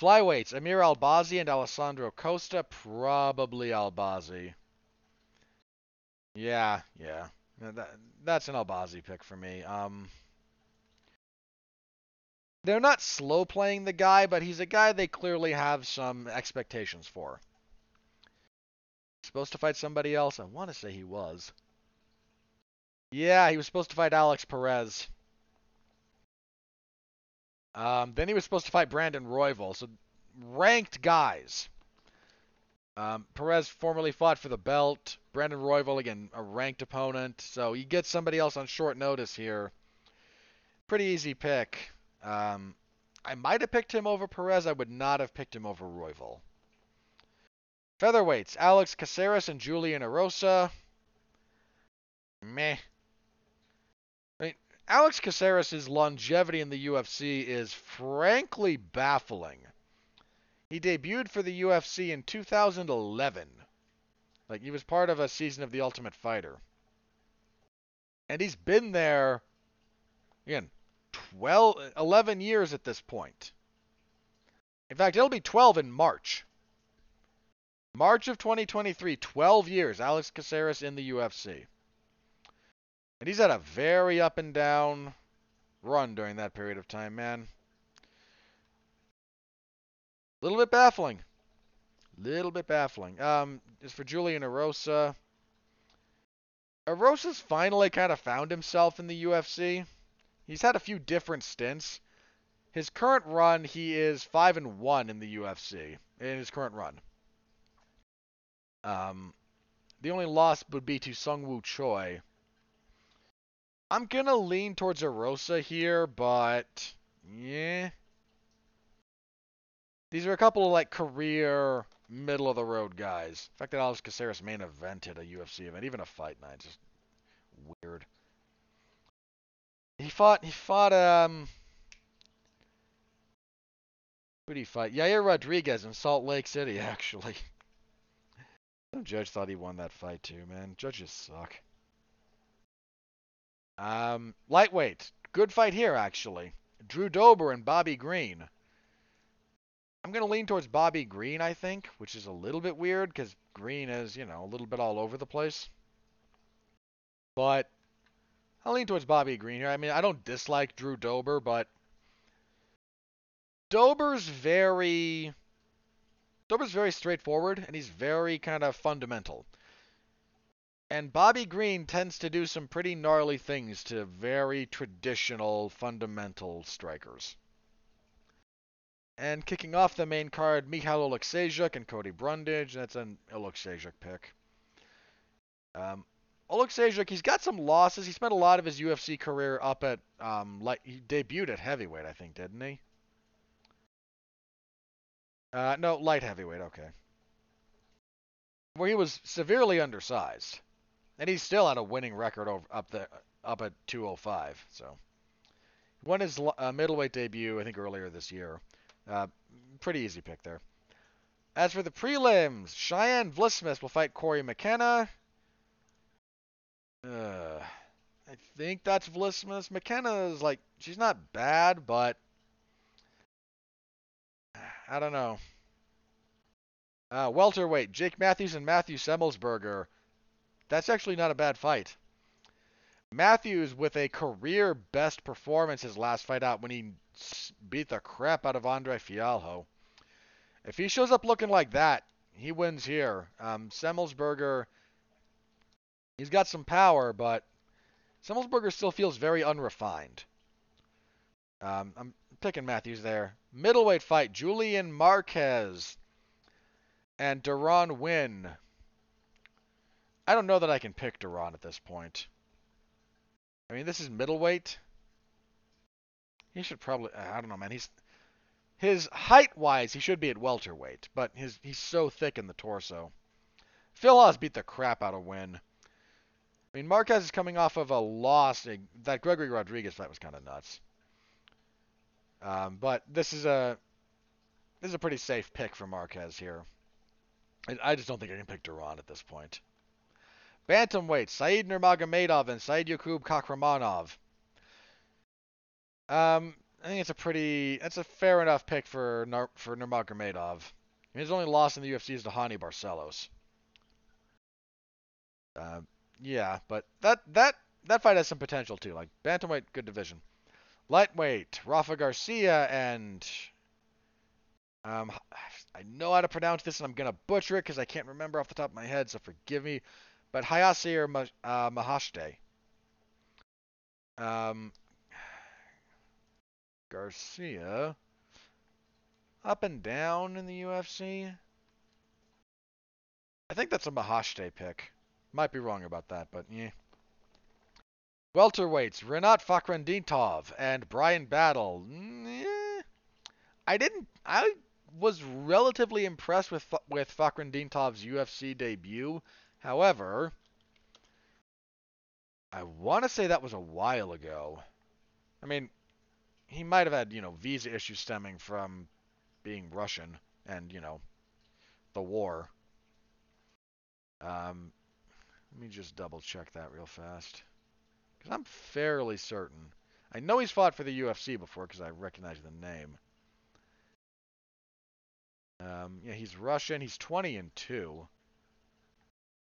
Flyweights, Amir Albazi and Alessandro Costa. Probably Albazi. Yeah, yeah. That, that's an Albazi pick for me. Um, they're not slow playing the guy, but he's a guy they clearly have some expectations for. Supposed to fight somebody else? I want to say he was. Yeah, he was supposed to fight Alex Perez. Um, then he was supposed to fight Brandon Royval. So ranked guys. Um, Perez formerly fought for the belt. Brandon Royval, again, a ranked opponent. So you get somebody else on short notice here. Pretty easy pick. Um, I might have picked him over Perez. I would not have picked him over Royval. Featherweights, Alex Caceres and Julian Erosa. Meh. Alex Caceres' longevity in the UFC is frankly baffling. He debuted for the UFC in 2011. Like, he was part of a season of The Ultimate Fighter. And he's been there Again, 12, 11 years at this point. In fact, it'll be 12 in March. March of 2023, 12 years, Alex Caceres in the UFC. And he's had a very up and down run during that period of time, man. A little bit baffling. A Little bit baffling. Um, for Julian Erosa, Erosa's finally kind of found himself in the UFC. He's had a few different stints. His current run, he is five and one in the UFC in his current run. Um, the only loss would be to Sung Sungwoo Choi. I'm gonna lean towards Erosa here, but yeah. These are a couple of like career middle of the road guys. The fact that Alex Caceres main evented a UFC event, even a fight night, just weird. He fought. He fought. Um. Who did he fight? Yair Rodriguez in Salt Lake City, [LAUGHS] actually. Some [LAUGHS] judge thought he won that fight too, man. Judges suck. Um, lightweight. Good fight here, actually. Drew Dober and Bobby Green. I'm going to lean towards Bobby Green, I think, which is a little bit weird because Green is, you know, a little bit all over the place. But I'll lean towards Bobby Green here. I mean, I don't dislike Drew Dober, but Dober's very Dober's very straightforward and he's very kind of fundamental. And Bobby Green tends to do some pretty gnarly things to very traditional fundamental strikers. And kicking off the main card, Michal Oleksiejczuk and Cody Brundage. That's an Oleksiejczuk pick. Um, Oleksiejczuk, he's got some losses. He spent a lot of his UFC career up at, um, like, he debuted at heavyweight, I think, didn't he? Uh, no, light heavyweight, okay. Where he was severely undersized. And he's still on a winning record over, up there, up at 205, so. Won his uh, middleweight debut, I think, earlier this year. Uh, pretty easy pick there. As for the prelims, Cheyanne Vlismas will fight Cory McKenna. Uh, I think that's Vlismas. McKenna is like, she's not bad, but I don't know. Uh, welterweight, Jake Matthews and Matthew Semelsberger. That's actually not a bad fight. Matthews with a career best performance his last fight out when he beat the crap out of Andre Fialho. If he shows up looking like that, he wins here. Um, Semelsberger, he's got some power, but Semelsberger still feels very unrefined. Um, I'm picking Matthews there. Middleweight fight, Julian Marquez and Deron Winn. I don't know that I can pick Deron at this point. I mean, this is middleweight. He should probably. I don't know, man. He's his height wise, he should be at welterweight, but his he's so thick in the torso. Phil Hawes beat the crap out of Winn. I mean, Marquez is coming off of a loss. That Gregory Rodrigues fight was kind of nuts. Um, but this is a this is a pretty safe pick for Marquez here. I just don't think I can pick Deron at this point. Bantamweight, Said Nurmagomedov and Saidyokub Kakhramonov. Um, I think it's a pretty, that's a fair enough pick for for Nurmagomedov. His only loss in the UFC is to Raoni Barcelos. Uh, yeah, but that that that fight has some potential too. Like bantamweight, good division. Lightweight, Rafa Garcia and um, I know how to pronounce this, and I'm gonna butcher it because I can't remember off the top of my head, so forgive me. But Hayasir uh, Mahashte. Um, Garcia. Up and down in the UFC. I think that's a Mahashte pick. Might be wrong about that, but yeah. Welterweights, Rinat Fakhretdinov and Bryan Battle. Mm, I didn't. I was relatively impressed with with Fakhretdinov's UFC debut. However, I want to say that was a while ago. I mean, he might have had, you know, visa issues stemming from being Russian and, you know, the war. Um, let me just double check that real fast. Because I'm fairly certain. I know he's fought for the UFC before because I recognize the name. Um, yeah, he's Russian. He's 20 and 2.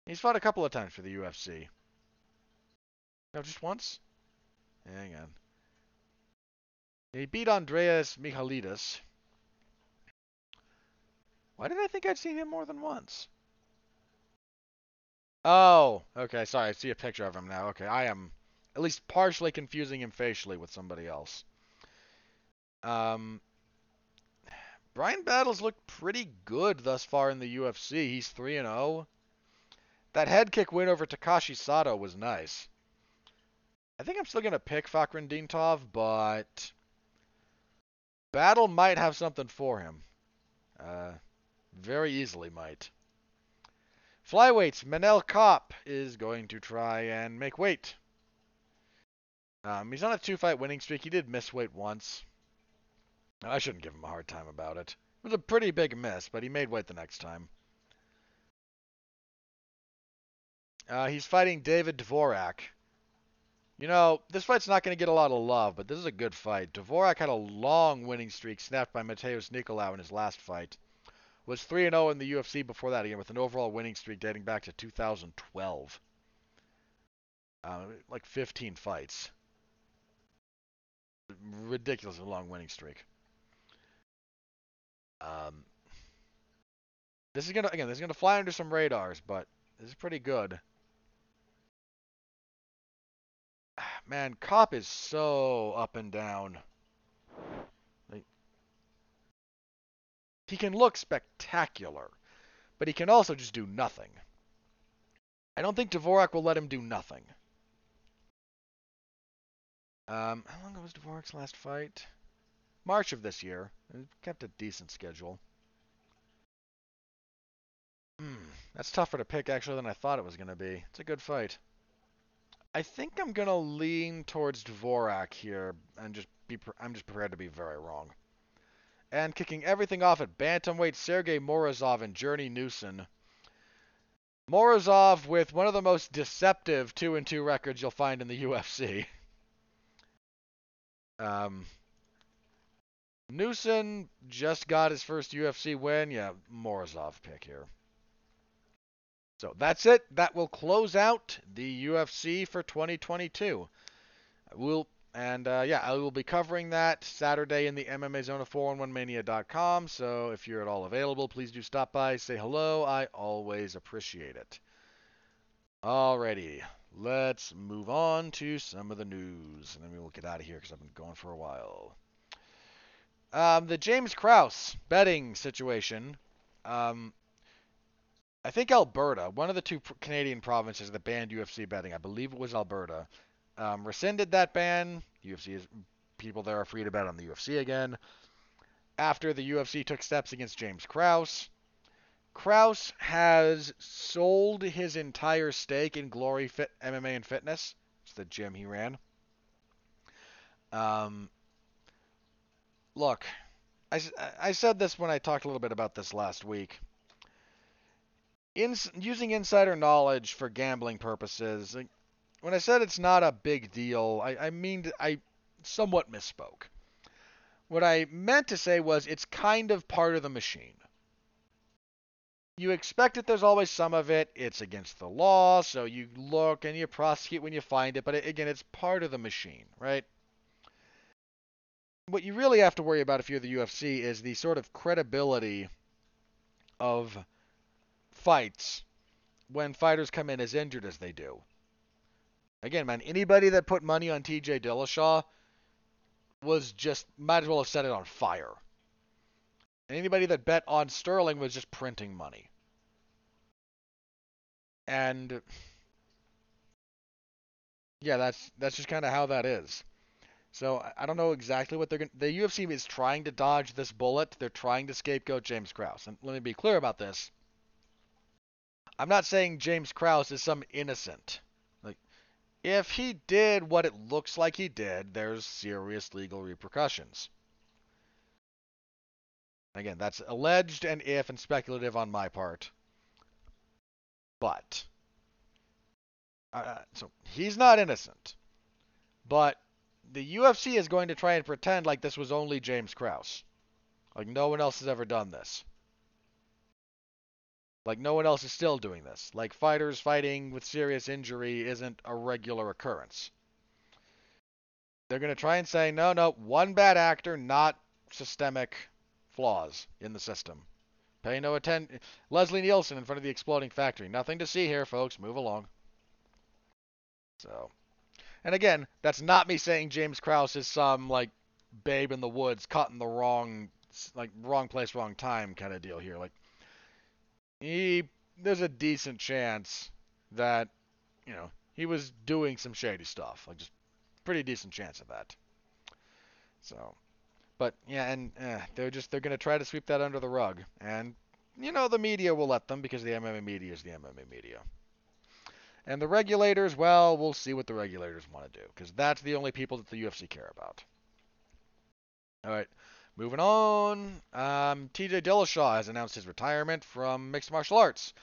He's fought a couple of times for the UFC. No, just once? Hang on. He beat Andreas Michailidis. Why did I think I'd seen him more than once? Oh, okay. Sorry, I see a picture of him now. Okay, I am at least partially confusing him facially with somebody else. Um, Bryan Battles looked pretty good thus far in the UFC. He's 3 and 0. That head kick win over Takashi Sato was nice. I think I'm still going to pick Fakhretdinov, but Battle might have something for him. Uh, very easily might. Flyweights, Manel Kape is going to try and make weight. Um, he's on a two-fight winning streak. He did miss weight once. I shouldn't give him a hard time about it. It was a pretty big miss, but he made weight the next time. Uh, he's fighting David Dvorak. You know, this fight's not going to get a lot of love, but this is a good fight. Dvorak had a long winning streak snapped by Matheus Nicolau in his last fight. Was 3-0 in the UFC before that again with an overall winning streak dating back to 2012. Uh, like 15 fights. Ridiculously long winning streak. Um, this is gonna again. This is gonna fly under some radars, but this is pretty good. Man, Kape is so up and down. Like, he can look spectacular, but he can also just do nothing. I don't think Dvorak will let him do nothing. Um, how long ago was Dvorak's last fight? March of this year. Kept a decent schedule. Hmm, that's tougher to pick actually than I thought it was going to be. It's a good fight. I think I'm to lean towards Dvorak here and just be I'm just prepared to be very wrong. And kicking everything off at bantamweight, Sergey Morozov and Journey Newson. Morozov with one of the most deceptive 2 and 2 records you'll find in the [LAUGHS] UFC. Um, Newson just got his first UFC win. Yeah, Morozov pick here. So that's it. That will close out the UFC for 2022. We'll and uh, yeah, I will be covering that Saturday in the MMA Zone of 411mania.com. So if you're at all available, please do stop by, say hello. I always appreciate it. Alrighty, let's move on to some of the news, and then we will get out of here because I've been going for a while. Um, the James Krause betting situation. Um, I think Alberta, one of the two Canadian provinces that banned UFC betting, I believe it was Alberta, um, rescinded that ban. UFC is, people there are free to bet on the UFC again. After the UFC took steps against James Krause, Krause has sold his entire stake in Glory Fit MMA and Fitness. It's the gym he ran. Um, look, I, I said this when I talked a little bit about this last week. In, using insider knowledge for gambling purposes, when I said it's not a big deal, I, I mean I somewhat misspoke. What I meant to say was it's kind of part of the machine. You expect that there's always some of it. It's against the law, so you look and you prosecute when you find it. But it, again, it's part of the machine, right? what you really have to worry about if you're the UFC is the sort of credibility of fights when fighters come in as injured as they do. Again, man, anybody that put money on TJ Dillashaw was just might as well have set it on fire. Anybody that bet on Sterling was just printing money. And yeah, that's that's just kind of how that is. So I don't know exactly what they're going. The UFC is trying to dodge this bullet. They're trying to scapegoat James Krause. And let me be clear about this. I'm not saying James Krause is some innocent. Like, if he did what it looks like he did, there's serious legal repercussions. Again, that's alleged and if and speculative on my part. But, uh, so he's not innocent. But the UFC is going to try and pretend like this was only James Krause. Like no one else has ever done this. Like no one else is still doing this. Like fighters fighting with serious injury isn't a regular occurrence. They're going to try and say, no, no, one bad actor, not systemic flaws in the system. Pay no attention. Leslie Nielsen in front of the exploding factory. Nothing to see here, folks. Move along. So, and again, that's not me saying James Krause is some like babe in the woods caught in the wrong like wrong place, wrong time kind of deal here. Like he there's a decent chance that you know he was doing some shady stuff. Like just pretty decent chance of that. So, but yeah, and eh, they're just they're gonna try to sweep that under the rug, and you know the media will let them because the MMA media is the MMA media. And the regulators, well, we'll see what the regulators want to do because that's the only people that the UFC care about. All right. Moving on, um, TJ Dillashaw has announced his retirement from mixed martial arts.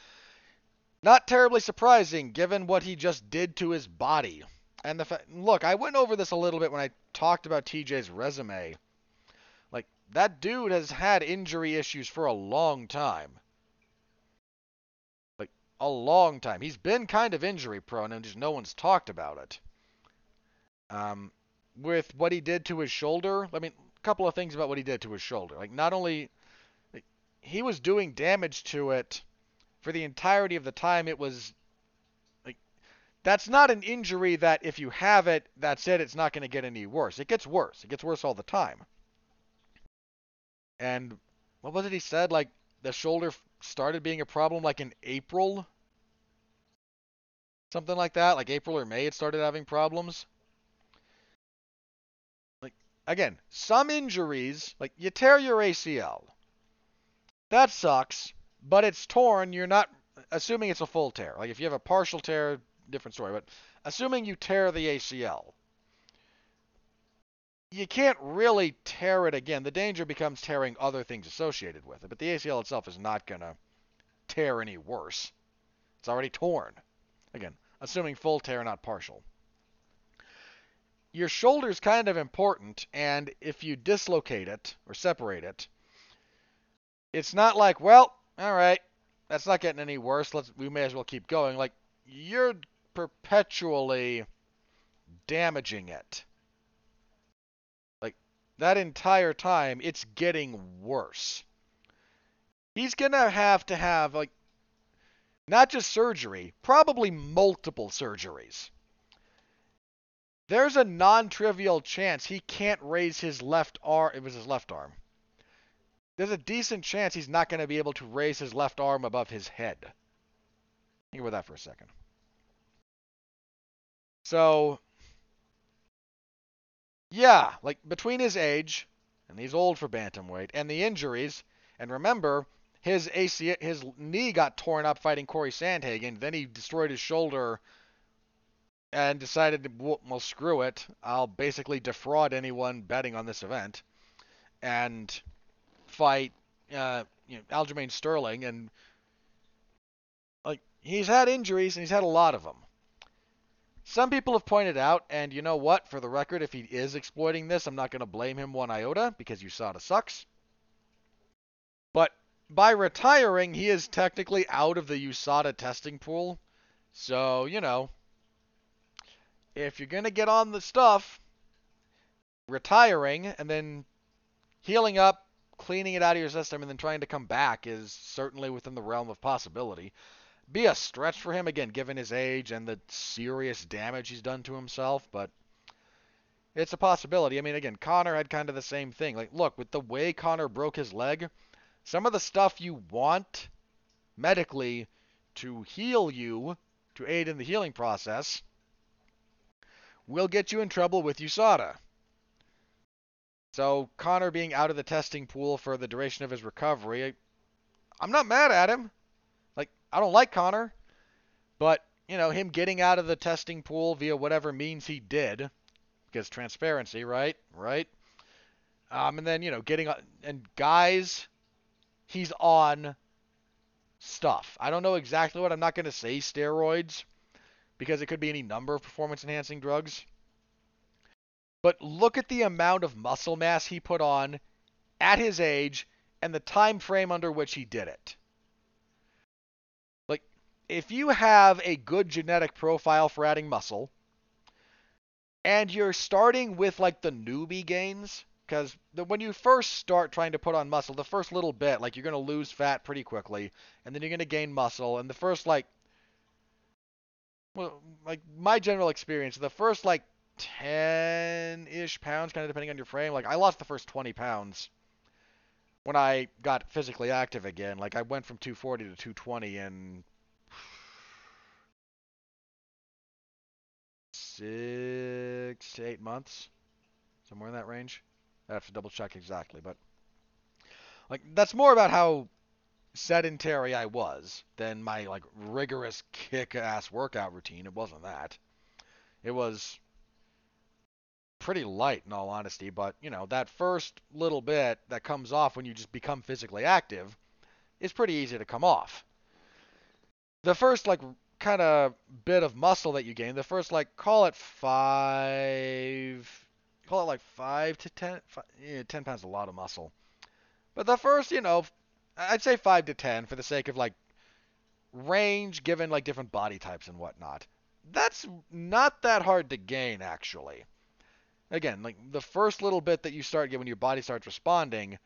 Not terribly surprising given what he just did to his body. And the fa- look, I went over this a little bit when I talked about TJ's resume. Like that dude has had injury issues for a long time. Like a long time. He's been kind of injury prone and just no one's talked about it. Um, with what he did to his shoulder, I mean, couple of things about what he did to his shoulder. Like not only like, he was doing damage to it for the entirety of the time it was like that's not an injury that if you have it, that's it, it's not going to get any worse. It gets worse. It gets worse all the time. And what was it he said like the shoulder started being a problem like in April? Something like that, like April or May it started having problems again, some injuries, like you tear your ACL. That sucks, but it's torn. You're not assuming it's a full tear. Like if you have a partial tear, different story. But assuming you tear the ACL, you can't really tear it again. The danger becomes tearing other things associated with it. But the ACL itself is not going to tear any worse. It's already torn. Again, assuming full tear, not partial your shoulder's kind of important, and if you dislocate it or separate it, it's not like, well, all right, that's not getting any worse. Let's we may as well keep going. Like you're perpetually damaging it. Like that entire time, it's getting worse. He's gonna have to have like not just surgery, probably multiple surgeries there's a non-trivial chance he can't raise his left arm. It was his left arm. There's a decent chance he's not going to be able to raise his left arm above his head. Think about that for a second. So, yeah, like between his age, and he's old for bantamweight, and the injuries, and remember, his AC, his knee got torn up fighting Corey Sandhagen. Then he destroyed his shoulder and decided, well, screw it. I'll basically defraud anyone betting on this event and fight uh, you know, Aljamain Sterling. And like he's had injuries and he's had a lot of them. Some people have pointed out, and you know what? For the record, if he is exploiting this, I'm not going to blame him one iota because USADA sucks. But by retiring, he is technically out of the USADA testing pool. So, you know, if you're going to get on the stuff, retiring and then healing up, cleaning it out of your system, and then trying to come back is certainly within the realm of possibility. Be a stretch for him, again, given his age and the serious damage he's done to himself, but it's a possibility. I mean, again, Conor had kind of the same thing. Like, look, with the way Conor broke his leg, some of the stuff you want medically to heal you, to aid in the healing process, will get you in trouble with USADA. So Conor being out of the testing pool for the duration of his recovery, I'm not mad at him. Like I don't like Conor, but you know him getting out of the testing pool via whatever means he did, because transparency, right? Right. Um, and then you know getting and guys, he's on stuff. I don't know exactly what. I'm not going to say steroids because it could be any number of performance enhancing drugs. But look at the amount of muscle mass he put on at his age and the time frame under which he did it. Like, if you have a good genetic profile for adding muscle, and you're starting with like the newbie gains, because when you first start trying to put on muscle, the first little bit, like you're going to lose fat pretty quickly, and then you're going to gain muscle, and the first like, well, like my general experience, the first like 10-ish pounds, kind of depending on your frame, like I lost the first 20 pounds when I got physically active again. Like I went from 240 to 220 in six eight months, somewhere in that range. I have to double check exactly, but like that's more about how sedentary I was than my like rigorous kick-ass workout routine. It wasn't that. It was pretty light in all honesty, but you know, that first little bit that comes off when you just become physically active is pretty easy to come off. The first like kind of bit of muscle that you gain, the first like call it 5 call it like 5 to 10 five, yeah, 10 pounds a lot of muscle. But the first, you know, I'd say 5 to 10 for the sake of like range given like different body types and whatnot. That's not that hard to gain actually again, like the first little bit that you start getting when your body starts responding,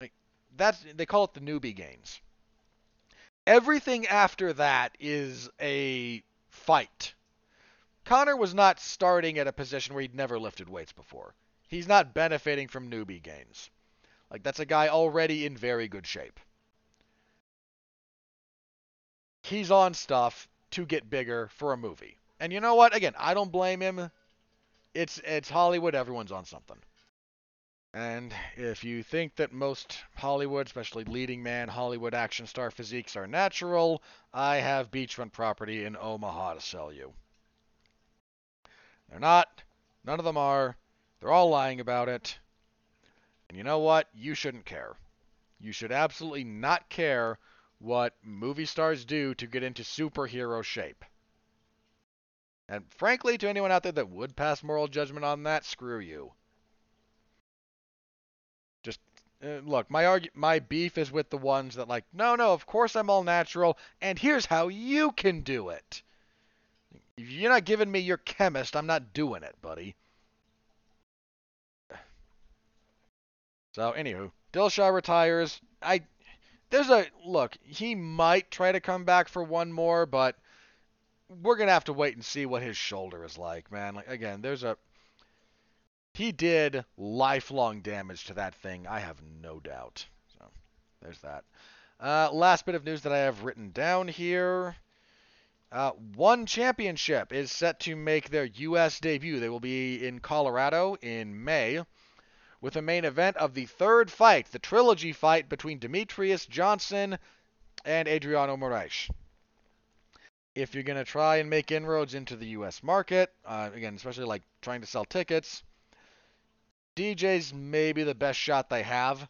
like that's they call it the newbie gains. Everything after that is a fight. Conor was not starting at a position where he'd never lifted weights before. He's not benefiting from newbie gains. Like that's a guy already in very good shape. He's on stuff to get bigger for a movie. And you know what? Again, I don't blame him it's it's Hollywood. Everyone's on something. And if you think that most Hollywood, especially leading man Hollywood action star physiques are natural, I have beachfront property in Omaha to sell you. They're not. None of them are. They're all lying about it. And you know what? You shouldn't care. You should absolutely not care what movie stars do to get into superhero shape. And frankly, to anyone out there that would pass moral judgment on that, screw you. Just uh, look, my argue, my beef is with the ones that like, no, no, of course I'm all natural, and here's how you can do it. If you're not giving me your chemist, I'm not doing it, buddy. So, anywho, Dillashaw retires. I there's a look. He might try to come back for one more, but we're gonna have to wait and see what his shoulder is like, man. Like again, there's a he did lifelong damage to that thing. I have no doubt. So there's that. Uh, last bit of news that I have written down here. Uh, one championship is set to make their U.S. debut. They will be in Colorado in May, with a main event of the third fight, the trilogy fight between Demetrious Johnson and Adriano Moraes if you're going to try and make inroads into the U.S. market, uh, again, especially like trying to sell tickets, DJ's maybe the best shot they have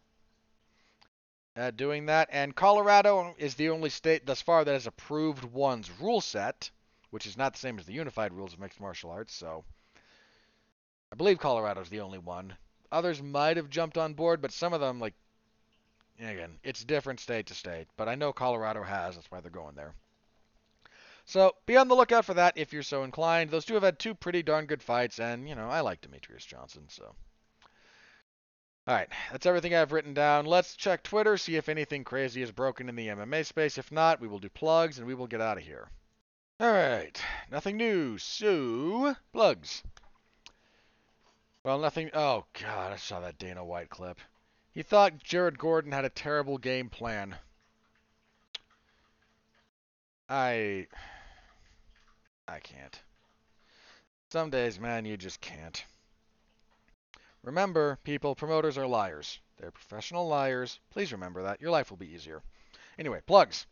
at doing that. And Colorado is the only state thus far that has approved one's rule set, which is not the same as the unified rules of mixed martial arts. So I believe Colorado is the only one. Others might have jumped on board, but some of them, like, again, it's different state to state. But I know Colorado has. That's why they're going there. So be on the lookout for that if you're so inclined. Those two have had two pretty darn good fights, and, you know, I like Demetrious Johnson, so. Alright, that's everything I've written down. Let's check Twitter, see if anything crazy is broken in the MMA space. If not, we will do plugs, and we will get out of here. Alright, nothing new. So, plugs. Well, nothing. Oh, God, I saw that Dana White clip. He thought Jared Gordon had a terrible game plan. I. I can't. Some days, man, you just can't. Remember, people, promoters are liars. They're professional liars. Please remember that. Your life will be easier. Anyway, plugs.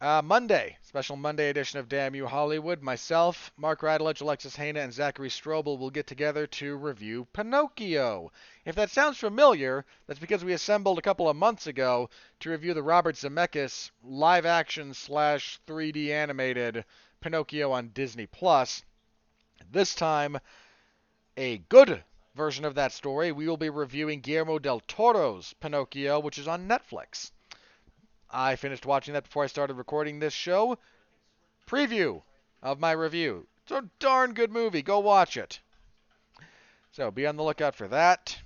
Uh, Monday, special Monday edition of Damn You Hollywood. Myself, Mark Radulich, Alexis Hejna, and Zachary Strobel will get together to review Pinocchio. If that sounds familiar, that's because we assembled a couple of months ago to review the Robert Zemeckis live action slash 3D animated Pinocchio on Disney Plus. This time, a good version of that story, we will be reviewing Guillermo del Toro's Pinocchio, which is on Netflix. I finished watching that before I started recording this show. Preview of my review. It's a darn good movie. Go watch it. So be on the lookout for that.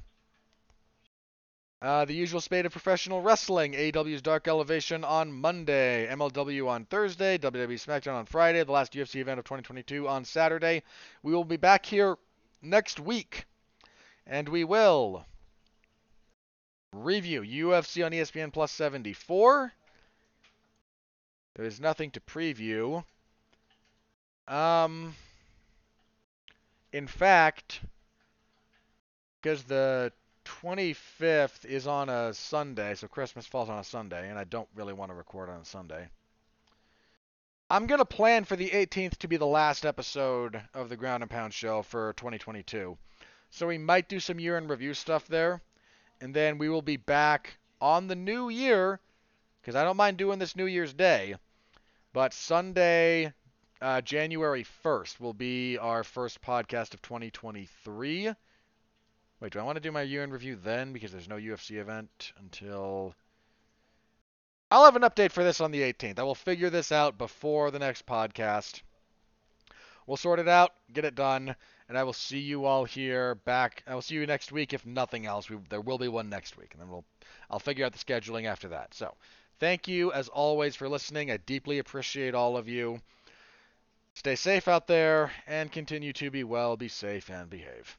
Uh, the usual spate of professional wrestling. AEW's Dark Elevation on Monday, MLW on Thursday, WWE SmackDown on Friday, the last UFC event of 2022 on Saturday. We will be back here next week, and we will review UFC on ESPN Plus 74. There is nothing to preview. Um, in fact, because the 25th is on a Sunday, so Christmas falls on a Sunday, and I don't really want to record on a Sunday. I'm going to plan for the 18th to be the last episode of the Ground and Pound show for 2022. So we might do some year in review stuff there, and then we will be back on the new year, because I don't mind doing this New Year's Day, but Sunday, uh, January 1st will be our first podcast of 2023. Wait, do I want to do my year in review then? Because there's no UFC event until. I'll have an update for this on the 18th. I will figure this out before the next podcast. We'll sort it out, get it done, and I will see you all here back. I will see you next week if nothing else. We, there will be one next week, and then we'll I'll figure out the scheduling after that. So, thank you as always for listening. I deeply appreciate all of you. Stay safe out there and continue to be well, be safe, and behave.